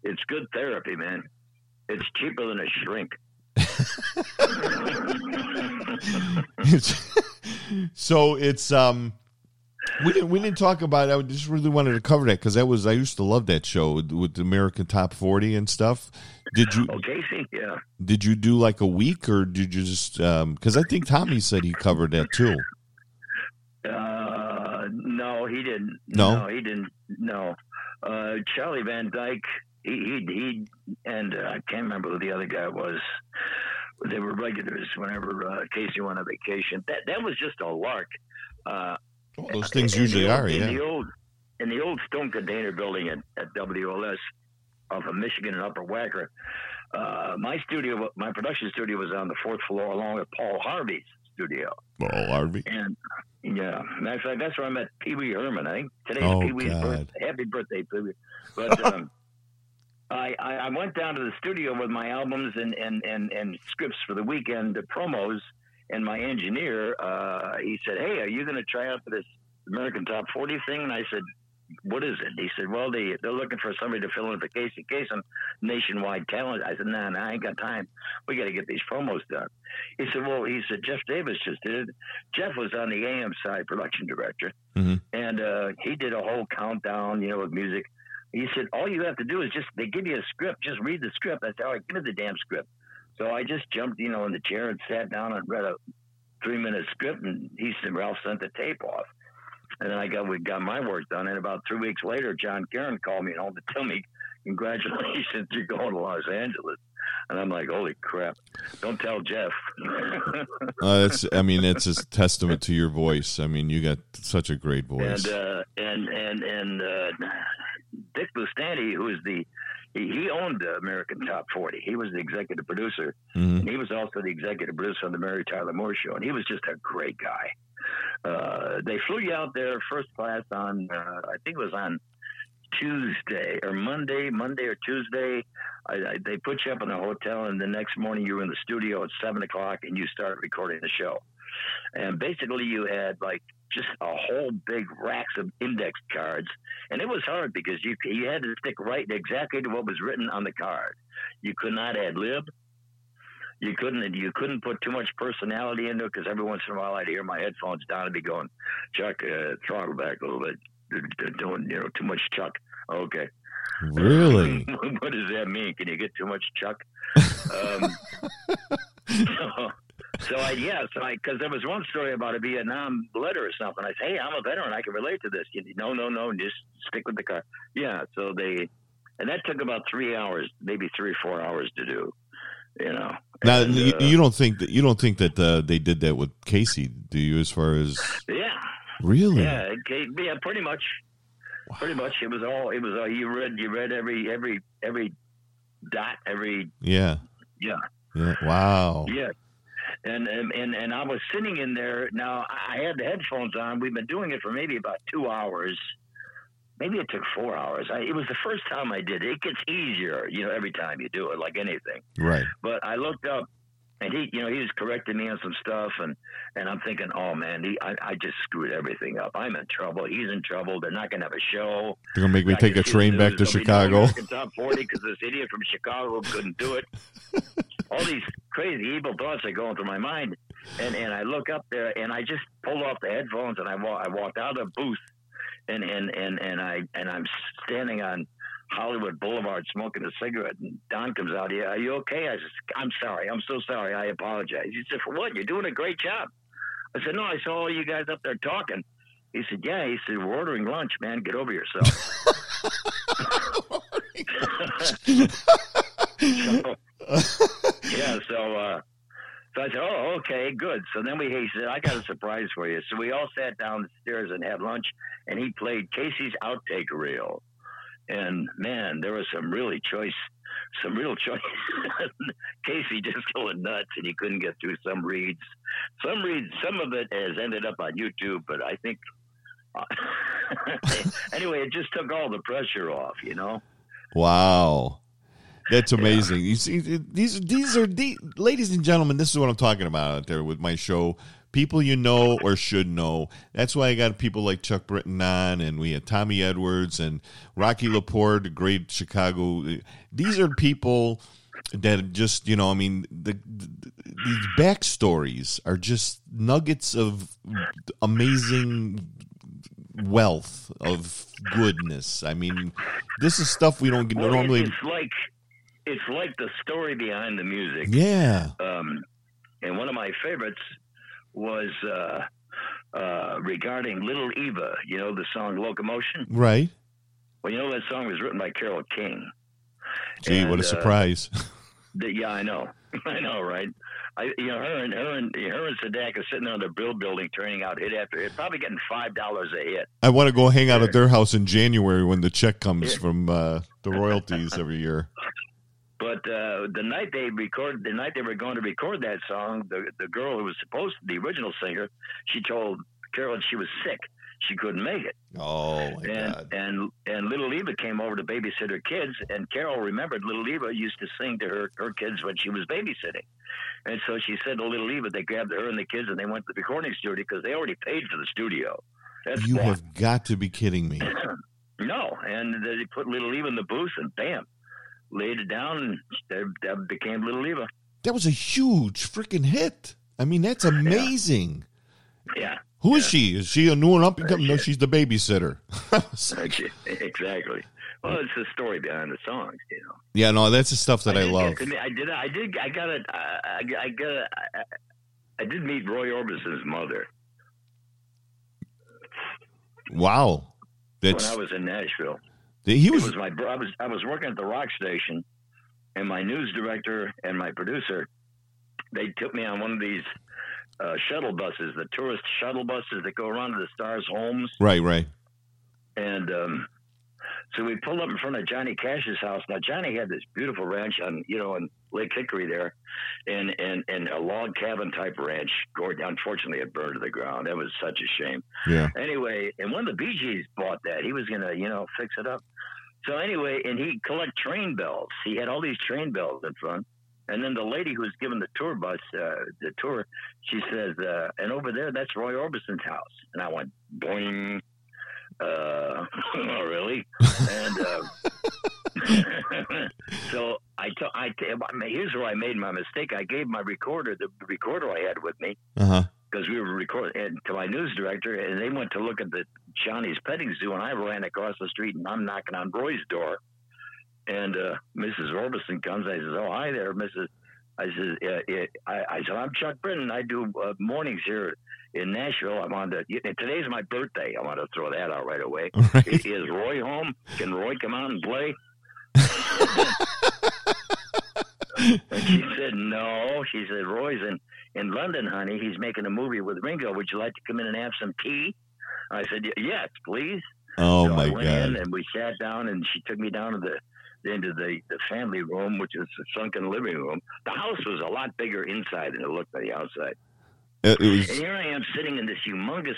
it's good therapy, man. It's cheaper than a shrink. It's- so it's um we didn't we didn't talk about it. I just really wanted to cover that because that was I used to love that show with, with the American Top 40 and stuff. Did you Oh, Casey, yeah. did you do like a week or did you just um because I think Tommy said he covered that too. Uh, no, he didn't. No? he didn't. No, uh, Charlie Van Dyke. He he, he and uh, I can't remember who the other guy was. They were regulars whenever uh, Casey went on vacation. That that was just a lark. Uh, Well, those things usually old- are, In the old in the old Stone Container Building at, at WLS off of Michigan and Upper Wacker. Uh, my studio, my production studio, was on the fourth floor, along with Paul Harvey's studio. Paul Harvey. And yeah, matter of fact, that's where I met Pee Wee Herman. I think today's Oh, Pee Wee's birthday. Happy birthday, Pee Wee! But um, I, I I went down to the studio with my albums and and and, and scripts for the weekend uh, promos. And my engineer, uh, he said, "Hey, are you going to try out for this American Top 40 thing?" And I said, "What is it?" He said, "Well, they they're looking for somebody to fill in for Casey Kasem, nationwide talent." I said, "Nah, nah, I ain't got time. We got to get these promos done." He said, "Well," he said, "Jeff Davis just did it. Jeff was on the AM side, production director, Mhm. and uh, he did a whole countdown, you know, with music." He said, "All you have to do is just they give you a script, just read the script." I said, "All right, give me the damn script." So I just jumped, you know, in the chair and sat down and read a three-minute script, and he said, "Ralph sent the tape off." And then I got we got my work done, and about three weeks later, John Karen called me home to tell me, "Congratulations, you're going to Los Angeles." And I'm like, "Holy crap! Don't tell Jeff." Uh, that's I mean it's a testament to your voice. I mean you got such a great voice. and uh, and and and uh, Dick Bustany, who is the he, he owned the American Top 40. He was the executive producer, Mhm. and he was also the executive producer on the Mary Tyler Moore Show. And he was just a great guy. Uh, they flew you out there first class on uh, I think it was on Tuesday or Monday, Monday or Tuesday. I, I, they put you up in a hotel, and the next morning you were in the studio at seven o'clock, and you started recording the show. And basically, you had like just a whole big racks of index cards, and it was hard because you you had to stick right exactly to what was written on the card. You could not add lib. You couldn't you couldn't put too much personality into it because every once in a while I'd hear my headphones down and be going, Chuck, uh, throttle back a little bit. Doing you know too much Chuck. Okay. Really? what does that mean? Can you get too much Chuck? Um, so, so I yeah, so I because there was one story about a Vietnam letter or something. I said, hey, I'm a veteran. I can relate to this. You, no, no, no, just stick with the car. Yeah. So they, and that took about three hours, maybe three four hours to do. You know. Now And, you, uh, you don't think that you don't think that uh, they did that with Casey, do you? As far as yeah. really, Yeah, yeah, pretty much. Pretty much, it was all. It was all you read. You read every every every dot, every yeah, yeah, yeah. Wow. yeah. And and and, I was sitting in there. Now I had the headphones on. We've been doing it for maybe about two hours. Maybe it took four hours. I, it was the first time I did it. It gets easier, you know, every time you do it, like anything. Right. But I looked up, and he, you know, he was correcting me on some stuff, and and I'm thinking, oh man, he, I, I just screwed everything up. I'm in trouble. He's in trouble. They're not gonna have a show. They're gonna make me I take a train back to news. There'll be no Chicago. Top 40 because this idiot from Chicago couldn't do it. All these crazy evil thoughts are going through my mind, and and I look up there and I just pulled off the headphones and I walk, I walked out of the booth, and and and and I and I'm standing on Hollywood Boulevard smoking a cigarette, and Don comes out. Yeah, are you okay? I said, I'm sorry. I'm so sorry. I apologize. He said, for what? You're doing a great job. I said, no. I saw all you guys up there talking. He said, yeah. He said, we're ordering lunch, man. Get over yourself. So, yeah, so uh, so I said, "Oh, okay, good." So then we he said, "I got a surprise for you." So we all sat downstairs and had lunch, and he played Casey's outtake reel. And man, there was some really choice, some real choice. Casey just going nuts, and he couldn't get through some reads. Some reads, some of it has ended up on YouTube, but I think. Uh, anyway, it just took all the pressure off, you know. Wow. That's amazing. You see, these these are the ladies and gentlemen. This is what I'm talking about out there with my show. People you know or should know. That's why I got people like Chuck Britton on, and we had Tommy Edwards and Rocky Laporte, great Chicago. These are people that just you know. I mean, the, the these backstories are just nuggets of amazing wealth of goodness. I mean, this is stuff we don't Well, normally. it's like it's like the story behind the music. Yeah. Um, and one of my favorites was uh, uh, regarding Little Eva. You know the song "Locomotion." Right. Well, you know that song was written by Carole King. Gee, what a uh, surprise. The- yeah, I know, I know, right? I, you know, her and her and her and Sadak are sitting on the Brill building, turning out hit after hit, probably getting five dollars a hit. I want to go hang out at their house in January when the check comes from uh, the royalties every year. But uh, the night they recorded, the night they were going to record that song, the the girl who was supposed to, the original singer, she told Carole she was sick, she couldn't make it, Oh and God! and and little Eva came over to babysit her kids, and Carole remembered little Eva used to sing to her her kids when she was babysitting, and so she said to little Eva, they grabbed her and the kids and they went to the recording studio because they already paid for the studio. That's You bought. have got to be kidding me. No, and they put Little Eva in the booth, and bam, laid it down, and that, that became Little Eva. That was a huge freaking hit. I mean, that's amazing. Yeah, Who is she? Is she a new and up uh, and coming? No, she's the babysitter. Uh, exactly. Well, it's the story behind the songs, you know. yeah, no, that's the stuff that I, did love. I did. I did. I got it. I, I got. I, I did meet Roy Orbison's mother Wow, that's, when I was in Nashville. He It was. was my. I was. I was working at the rock station, and my news director and my producer, they took me on one of these uh, shuttle buses, the tourist shuttle buses that go around to the stars' homes. Right, right. And um, so we pulled up in front of Johnny Cash's house. Now Johnny had this beautiful ranch on, you know, on Lake Hickory there, and and and a log cabin type ranch. Gord- Unfortunately, it burned to the ground. That was such a shame. Yeah. Anyway, and when the Bee Gees bought that, he was gonna, you know, fix it up. So anyway, and he collect train bells. He had all these train bells in front. And then the lady who was giving the tour bus, uh, the tour, she says, uh, and over there, that's Roy Orbison's house. And I went, boing. Uh, oh, really? And uh, so I, t- I t- here's where I made my mistake. I gave my recorder, the recorder I had with me, because we were recording and to my news director, and they went to look at the Johnny's petting zoo, and I ran across the street, and I'm knocking on Roy's door, and uh, Mrs. Orbison comes. I says, "Oh, hi there, Mrs. I said, it, I, I said, I'm Chuck Britton. I do uh, mornings here in Nashville. I wanted to, and today's my birthday. I want to throw that out right away. Right. Is Roy home? Can Roy come out and play? and she said, no. She said, Roy's in, in London, honey. He's making a movie with Ringo. Would you like to come in and have some tea? I said, yes, please. Oh So my I went in god. and we sat down, and she took me down to the into the the family room, which is a sunken living room. The house was a lot bigger inside than it looked on the outside. It, it And here I am sitting in this humongous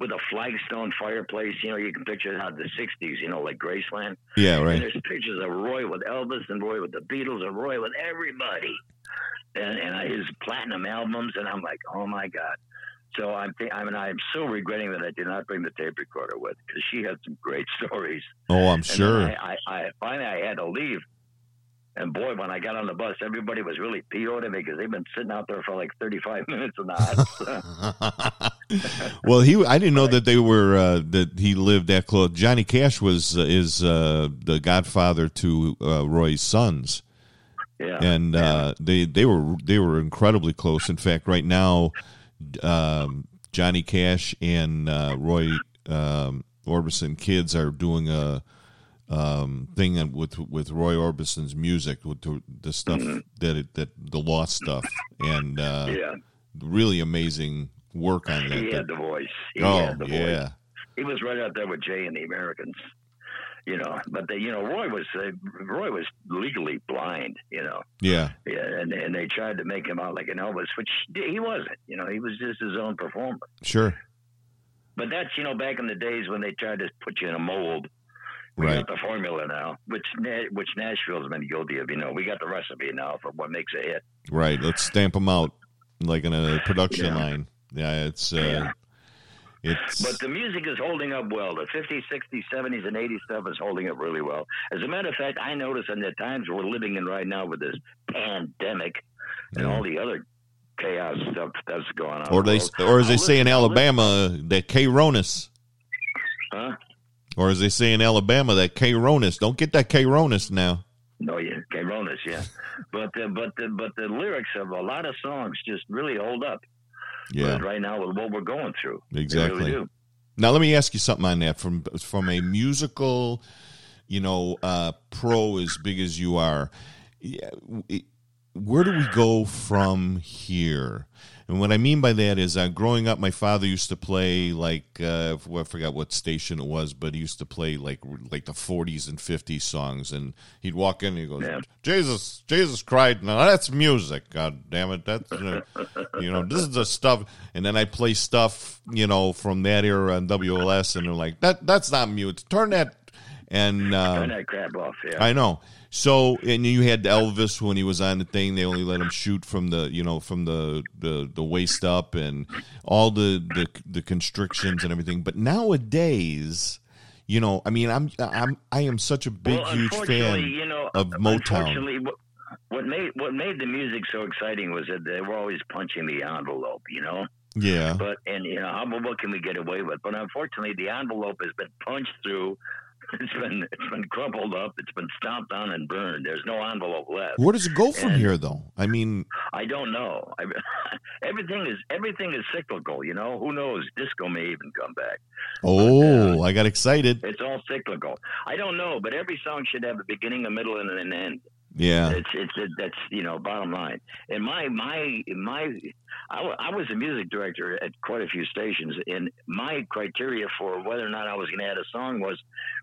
with a flagstone fireplace. You know, you can picture it out of the '60s. You know, like Graceland. yeah, right. And there's pictures of Roy with Elvis and Roy with the Beatles and Roy with everybody, and and his platinum albums. And I'm like, oh my god. So I'm th- I mean I'm so regretting that I did not bring the tape recorder with because she had some great stories. Oh, I'm And sure. I, I, I finally I had to leave. And boy, when I got on the bus, everybody was really PO'd at me because they've been sitting out there for like 35 minutes in the hot well, he I didn't know that they were uh, that he lived that close. Johnny Cash was uh, is uh, the godfather to uh, Roy's sons. yeah. and uh, they they were they were incredibly close. In fact, right now, um, Johnny Cash and uh, Roy um, Orbison kids are doing a um, thing with with Roy Orbison's music with the, the stuff that it, that the lost stuff and uh, yeah. really amazing work on that. He had the voice. He oh had the voice. yeah, He was right out there with Jay and the Americans. You know, but they, you know, Roy was uh, Roy was legally blind. You know, yeah, yeah, and and they tried to make him out like an Elvis, which he wasn't. You know, he was just his own performer. sure, But that's you know back in the days when they tried to put you in a mold. We right, got the formula now, which Na- which Nashville's been guilty of. You know, we got the recipe now for what makes a hit. right. Let's stamp them out like in a production Yeah. line. Yeah, it's uh, Yeah. It's But the music is holding up well. The 50s, 60s, 70s, and 80s stuff is holding up really well. As a matter of fact, I notice in the times we're living in right now with this pandemic and Yeah. all the other chaos stuff that's going on. or they or as they say in Alabama, that K Ronis. Huh? Or as they say in Alabama, that K Ronis. Don't get that K Ronis now. No, yeah, Caronas, yeah. but the, but the, but the lyrics of a lot of songs just really hold up. Yeah, Right now with what we're going through. Exactly. really. Now let me ask you something on that from from a musical, you know, uh, pro as big as you are. Yeah, it- where do we go from here? And what I mean by that is, uh, growing up, my father used to play like uh, I forgot what station it was, but he used to play like like the 40s and 50s songs, and he'd walk in and he goes, Yeah. "Jesus, Jesus cried." Now that's music. God damn it, that's uh, you know this is the stuff. And then I play stuff you know from that era on WLS, and they're like, "That that's not mute. Turn that." And um, Turn that crap off, yeah. I know. So, and you had Elvis when he was on the thing. They only let him shoot from the, you know, from the the, the waist up, and all the, the the constrictions and everything. But nowadays, you know, I mean, I'm I'm I am such a big, well, huge fan you know, of Motown. What, made what made the music so exciting was that they were always punching the envelope, you know. Yeah, But and you know, how, what can we get away with? But unfortunately, the envelope has been punched through. It's been it's been crumpled up. It's been stomped on and burned. There's no envelope left. where does it go from And- here, though? I mean, I don't know. I, everything is everything is cyclical. You know, who knows? Disco may even come back. oh, uh, I got excited. It's all cyclical. I don't know, but every song should have a beginning, a middle, and an end. Yeah, It's it's it, that's you know bottom line. And my my my, I, was a music director at quite a few stations, and my criteria for whether or not I was going to add a song was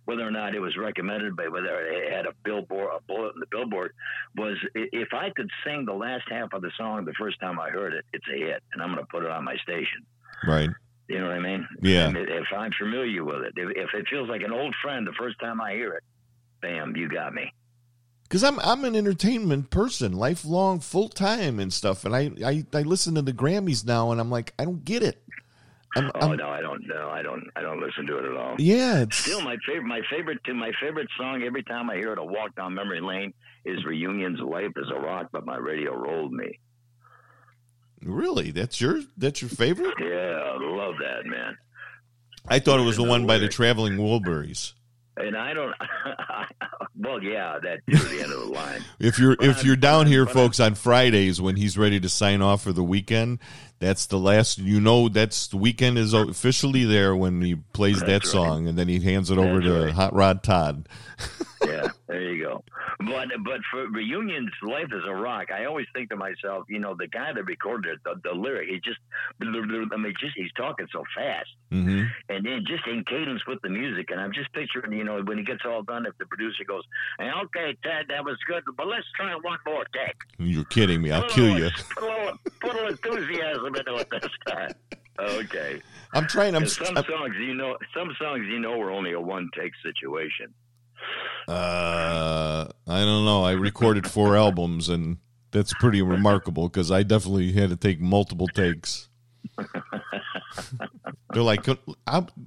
whether or not it was recommended by whether it had a billboard, a bullet in the billboard. Was if I could sing the last half of the song the first time I heard it, it's a hit, and I'm going to put it on my station. right. You know what I mean? Yeah. And if I'm familiar with it, if, if it feels like an old friend the first time I hear it, bam, you got me. Because I'm I'm an entertainment person, lifelong, full time and stuff, and I, I I listen to the Grammys now, and I'm like, I don't get it. I'm, Oh I'm- no, I don't. No, I don't. I don't listen to it at all. yeah, it's Still, my favorite, my favorite, to my favorite song. Every time I hear it, a walk down memory lane is "Reunions." Life is a rock, but my radio rolled me. really that's your that's your favorite. Yeah, I love that man. I thought it was the one by the. Traveling Wilburys. And I don't. well, yeah, that the end of the line. If you're But if I'm- you're down here, I'm- folks, on Fridays when he's ready to sign off for the weekend, that's the last. You know, that's the weekend is officially there when he plays that right. song, and then he hands it over That's to right. Hot Rod Todd. yeah, there you go. But but for reunions, life is a rock. I always think to myself, you know, the guy that recorded it, the, the lyric, he just, I mean, just he's talking so fast, hmm and then just in cadence with the music. And I'm just picturing, you know, when he gets all done, if the producer goes, "Hey, "Okay, Ted, that was good, but let's try one more take." You're kidding me? I'll Put kill you. Put a little, put a little enthusiasm into it this time. Okay. I'm trying. I'm. some songs, you know, some songs, you know, were only a one take situation. Uh, I don't know. I recorded four albums, and that's pretty remarkable because I definitely had to take multiple takes. They're like,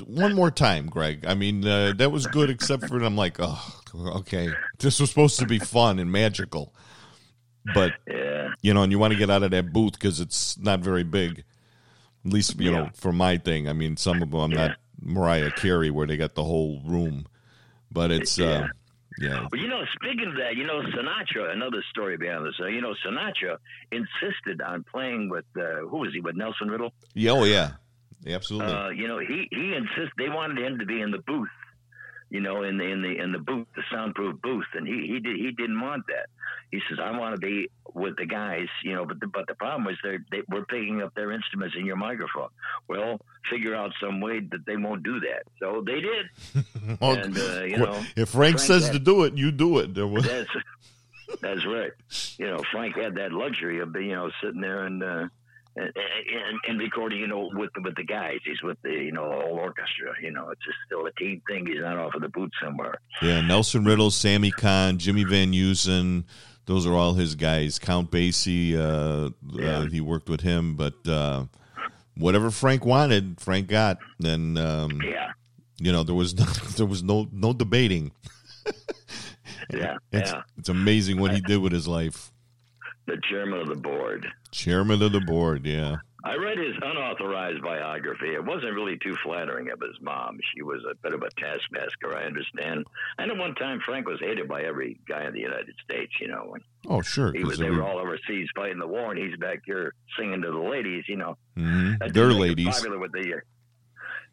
one more time, Greg. I mean, uh, that was good, except for I'm like, oh, okay. This was supposed to be fun and magical, but Yeah. you know, and you want to get out of that booth because it's not very big. At least you know for my thing. I mean, some of them I'm not Mariah Carey where they got the whole room, but it's uh, yeah. Well, you know, speaking of that, you know, Sinatra, another story behind this. Uh, you know, Sinatra insisted on playing with, uh, who was he, with Nelson Riddle? Yeah, oh yeah, absolutely. Uh, you know, he, he insisted, they wanted him to be in the booth, you know, in the, in the, in the booth, the soundproof booth. And he, he did, he didn't want that. He says, I want to be with the guys, you know, but the, but the problem was they, they were picking up their instruments in your microphone. Well, figure out some way that they won't do that. So they did. Oh, and, uh, you know, if Frank, Frank says had- to do it, you do it. There was, That's that's right. You know, Frank had that luxury of being you know sitting there and uh, and, and, and recording. You know, with the, with the guys. He's with the you know whole orchestra. You know, it's just still a team thing. He's not off of the boot somewhere. yeah, Nelson Riddle, Sammy Cahn, Jimmy Van Heusen. Those are all his guys. Count Basie, uh, Yeah. uh, he worked with him, but uh, whatever Frank wanted, Frank got. Then um, Yeah, you know there was no, there was no no debating. yeah, It's yeah. it's amazing what he did with his life. The chairman of the board. Chairman of the board, yeah. I read his unauthorized biography. It wasn't really too flattering of his mom. She was a bit of a taskmaster, I understand. And at one time, Frank was hated by every guy in the United States. You know, when Oh, sure. he was, they were all overseas fighting the war, and he's back here singing to the ladies. You know, Mhm. That They're didn't make him ladies. Popular with the. Uh,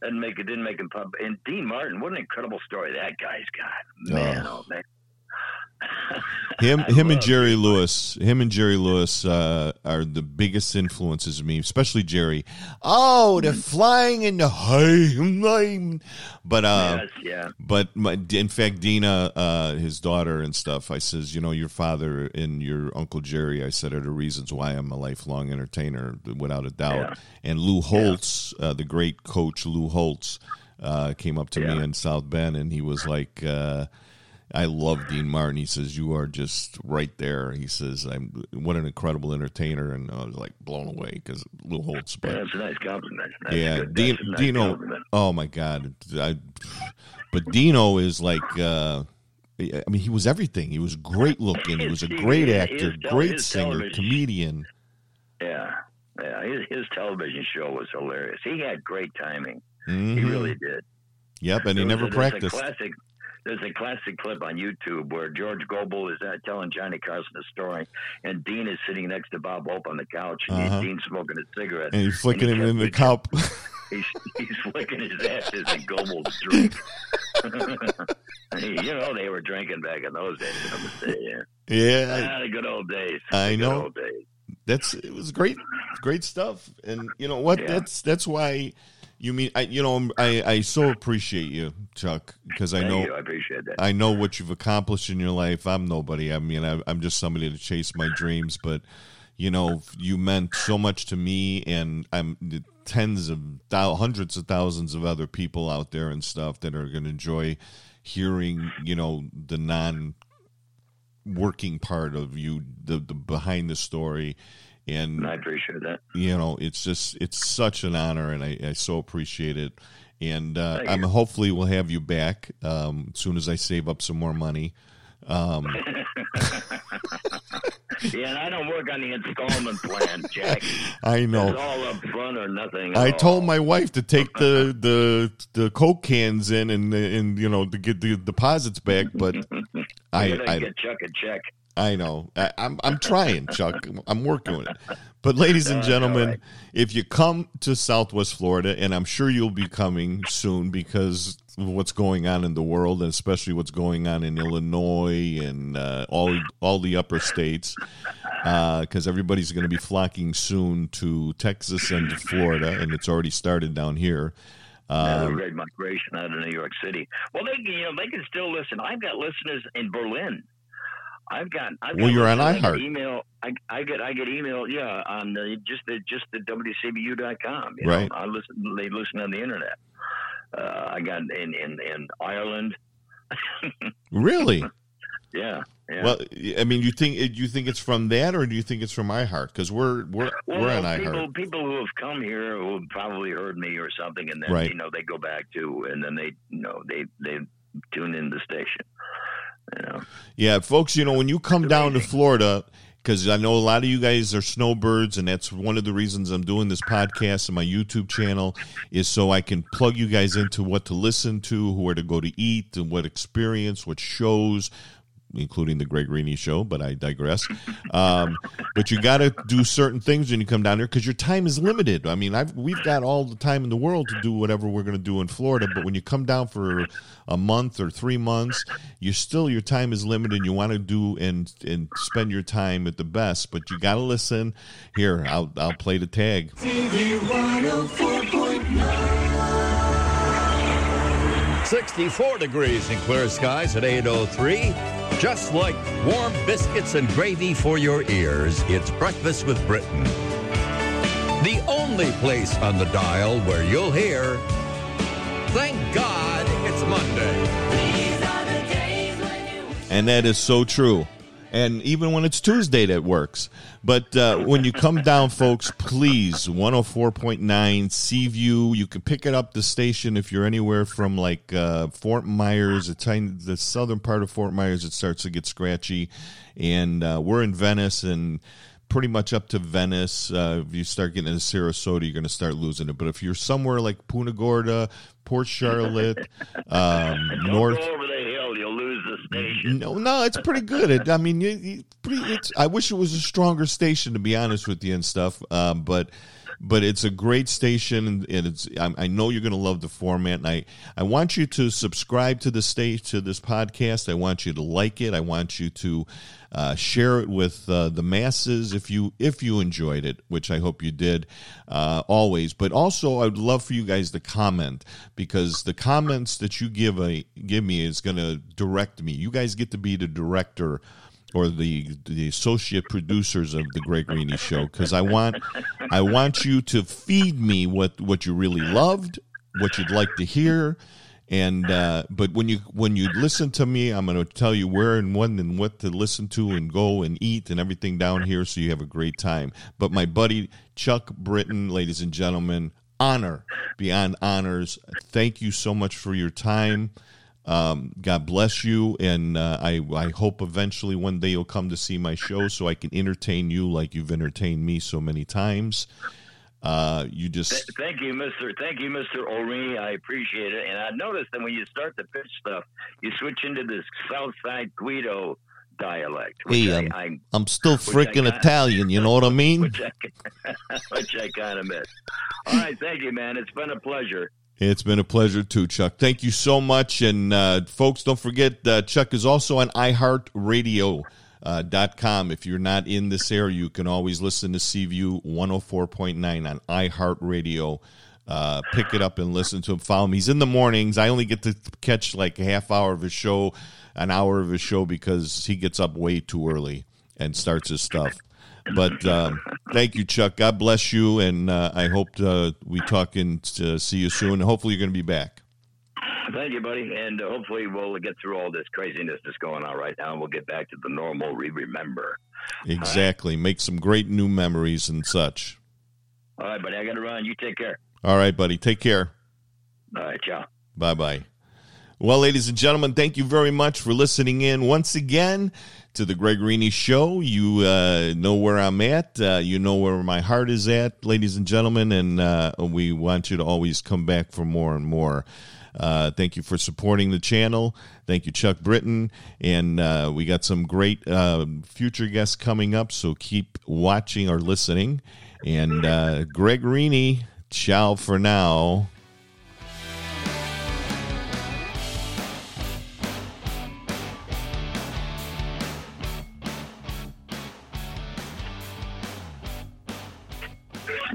didn't make it. Didn't make him pop. And Dean Martin, what an incredible story that guy's got. Man, oh, man. Him, him, and Jerry. Lewis. Him and Jerry Lewis uh, are the biggest influences of me, especially Jerry. Oh, they're flying in the high, but uh, yes, yeah. but my, in fact, Deana, uh, his daughter and stuff, I says, you know, your father and your uncle Jerry, I said, are the reasons why I'm a lifelong entertainer, without a doubt. Yeah. And Lou Holtz, uh, the great coach Lou Holtz, uh, came up to me in South Bend, and he was like, uh, I love Dean Martin. He says, you are just right there. He says, I'm what an incredible entertainer, and I was like blown away because Lou Holtz. But That's a nice compliment. That's yeah, good. Dean, nice Dino. compliment. Oh my God, I, but Dino is like. Uh, I mean, he was everything. He was great looking. He was a great actor, his great his singer, comedian. Yeah, yeah. His, his television show was hilarious. He had great timing. He Mhm. really did. Yep, and he never practiced. A classic. There's a classic clip on YouTube where George Gobel is uh, telling Johnny Carson a story, and Dean is sitting next to Bob Hope on the couch, and Uh-huh. Dean's smoking a cigarette. And he's flicking and him in the cup. He's, he's flicking his ashes and Gobel's drink. you know they were drinking back in those days. I'm say, yeah. yeah, Ah, the good old days. I know. old days. that's it was great, great stuff. And you know what? Yeah. That's that's why you mean I. You know, I I so appreciate you, Chuck, because I Thank know you. I appreciate that. I know what you've accomplished in your life. I'm nobody. I mean, I, I'm just somebody to chase my dreams. But you know, you meant so much to me, and I'm tens of thou, hundreds of thousands of other people out there and stuff that are going to enjoy hearing, you know, the non working part of you, the the behind the story, and I appreciate that. you know it's just it's such an honor and i, I so appreciate it and uh, i'm hopefully we'll have you back um, as soon as i save up some more money um, Yeah, and I don't work on the installment plan, Jack. I It's know. all up front or nothing. I all. told my wife to take the the the coke cans in and and you know to get the deposits back, but I I, get Chuck a check. I know. I, I'm I'm trying, Chuck. I'm working with it. But ladies and Uh, gentlemen, right. if you come to Southwest Florida, and I'm sure you'll be coming soon because of what's going on in the world, and especially what's going on in Illinois and uh, all all the upper states, because everybody's going to be flocking soon to Texas and to Florida, and it's already started down here. Um, great migration out of New York City. Well, they you know they can still listen. I've got listeners in Berlin. I've got. I've Well, got you're on. I iHeart. Email. I, I get. I get email. Yeah, on the, just the just the WCVU.com. You Right. Know? I listen. They listen on the internet. Uh, I got in in in Ireland. really? Yeah. Yeah. Well, I mean, you think you think it's from that, or do you think it's from iHeart? Because we're we're Well, we're on people, iHeart. people who have come here who have probably heard me or something, and then Right. you know they go back to, and then they you know they they tune in the station. Know, Yeah, folks, you know, when you come down to. Florida, because I know a lot of you guys are snowbirds, and that's one of the reasons I'm doing this podcast and my YouTube channel is so I can plug you guys into what to listen to, where to go to eat, and what experience, what shows, including the Greg Rini show, but I digress. Um, but you got to do certain things when you come down here because your time is limited. I mean, I've, we've got all the time in the world to do whatever we're going to do in Florida, but when you come down for a month or three months, you still your time is limited. and You want to do and and spend your time at the best, but you got to listen. Here, I'll I'll play the tag. 64 degrees and clear skies at 803. Just like warm biscuits and gravy for your ears, it's Breakfast with Britton. The only place on the dial where you'll hear, Thank God it's Monday. And that is so true. And even when it's Tuesday, that works. But uh, when you come down, folks, please, 104.9 Seaview. You can pick it up the station if you're anywhere from like uh, Fort Myers, the, tiny, the southern part of Fort Myers, it starts to get scratchy. And uh, we're in Venice and pretty much up to Venice. Uh, if you start getting into Sarasota, you're going to start losing it. But if you're somewhere like Punta Gorda, Port Charlotte, um, North. You'll lose the station. No, no, it's pretty good. It, I mean, you, you, pretty. I wish it was a stronger station, to be honest with you, and stuff. Um, but, but it's a great station, and, it's. I, I know you're going to love the format, and I, I want you to subscribe to the state to this podcast. I want you to like it. I want you to uh, share it with uh, the masses if you if you enjoyed it, which I hope you did. Uh, always, but also I'd love for you guys to comment because the comments that you give a give me is going to direct me. You guys get to be the director or the the associate producers of the Greg Rini show because I want I want you to feed me what what you really loved, what you'd like to hear, and uh, but when you when you listen to me, I'm going to tell you where and when and what to listen to and go and eat and everything down here, so you have a great time. But my buddy Chuck Britton, ladies and gentlemen, honor beyond honors. Thank you so much for your time. Um, God bless you, and uh, I I hope eventually one day you'll come to see my show so I can entertain you like you've entertained me so many times. Uh, you just Th- Thank you, Mister. Thank you, Mister O'Reilly. I appreciate it. And I noticed that when you start to pitch stuff, you switch into this South Side Guido dialect. Hey, I, um, I, I'm still freaking. Italian. You know what I mean? which I, which I kind of miss. All right, thank you, man. It's been a pleasure. It's been a pleasure too, Chuck. Thank you so much. And uh, folks, don't forget, uh, Chuck is also on iHeartRadio. Uh, dot com. If you're not in this area, you can always listen to Seaview 104.9 on iHeartRadio. Uh, pick it up and listen to him. Follow him. He's in the mornings. I only get to catch like a half hour of his show, an hour of his show because he gets up way too early and starts his stuff. But um, thank you, Chuck. God bless you, and uh, I hope uh, we talk and uh, see you soon. Hopefully, you're going to be back. Thank you, buddy. And uh, hopefully we'll get through all this craziness that's going on right now, and we'll get back to the normal we remember. Exactly. Make some great new memories and such. All right, buddy. I got to run. You take care. All right, buddy. Take care. All right, ciao. Bye bye. Well, ladies and gentlemen, thank you very much for listening in once again to the Greg Rini Show. You uh, know where I'm at. Uh, you know where my heart is at, ladies and gentlemen, and uh, we want you to always come back for more and more. Uh, thank you for supporting the channel. Thank you, Chuck Britton. And uh, we got some great uh, future guests coming up, so keep watching or listening. And Greg Rini, ciao for now.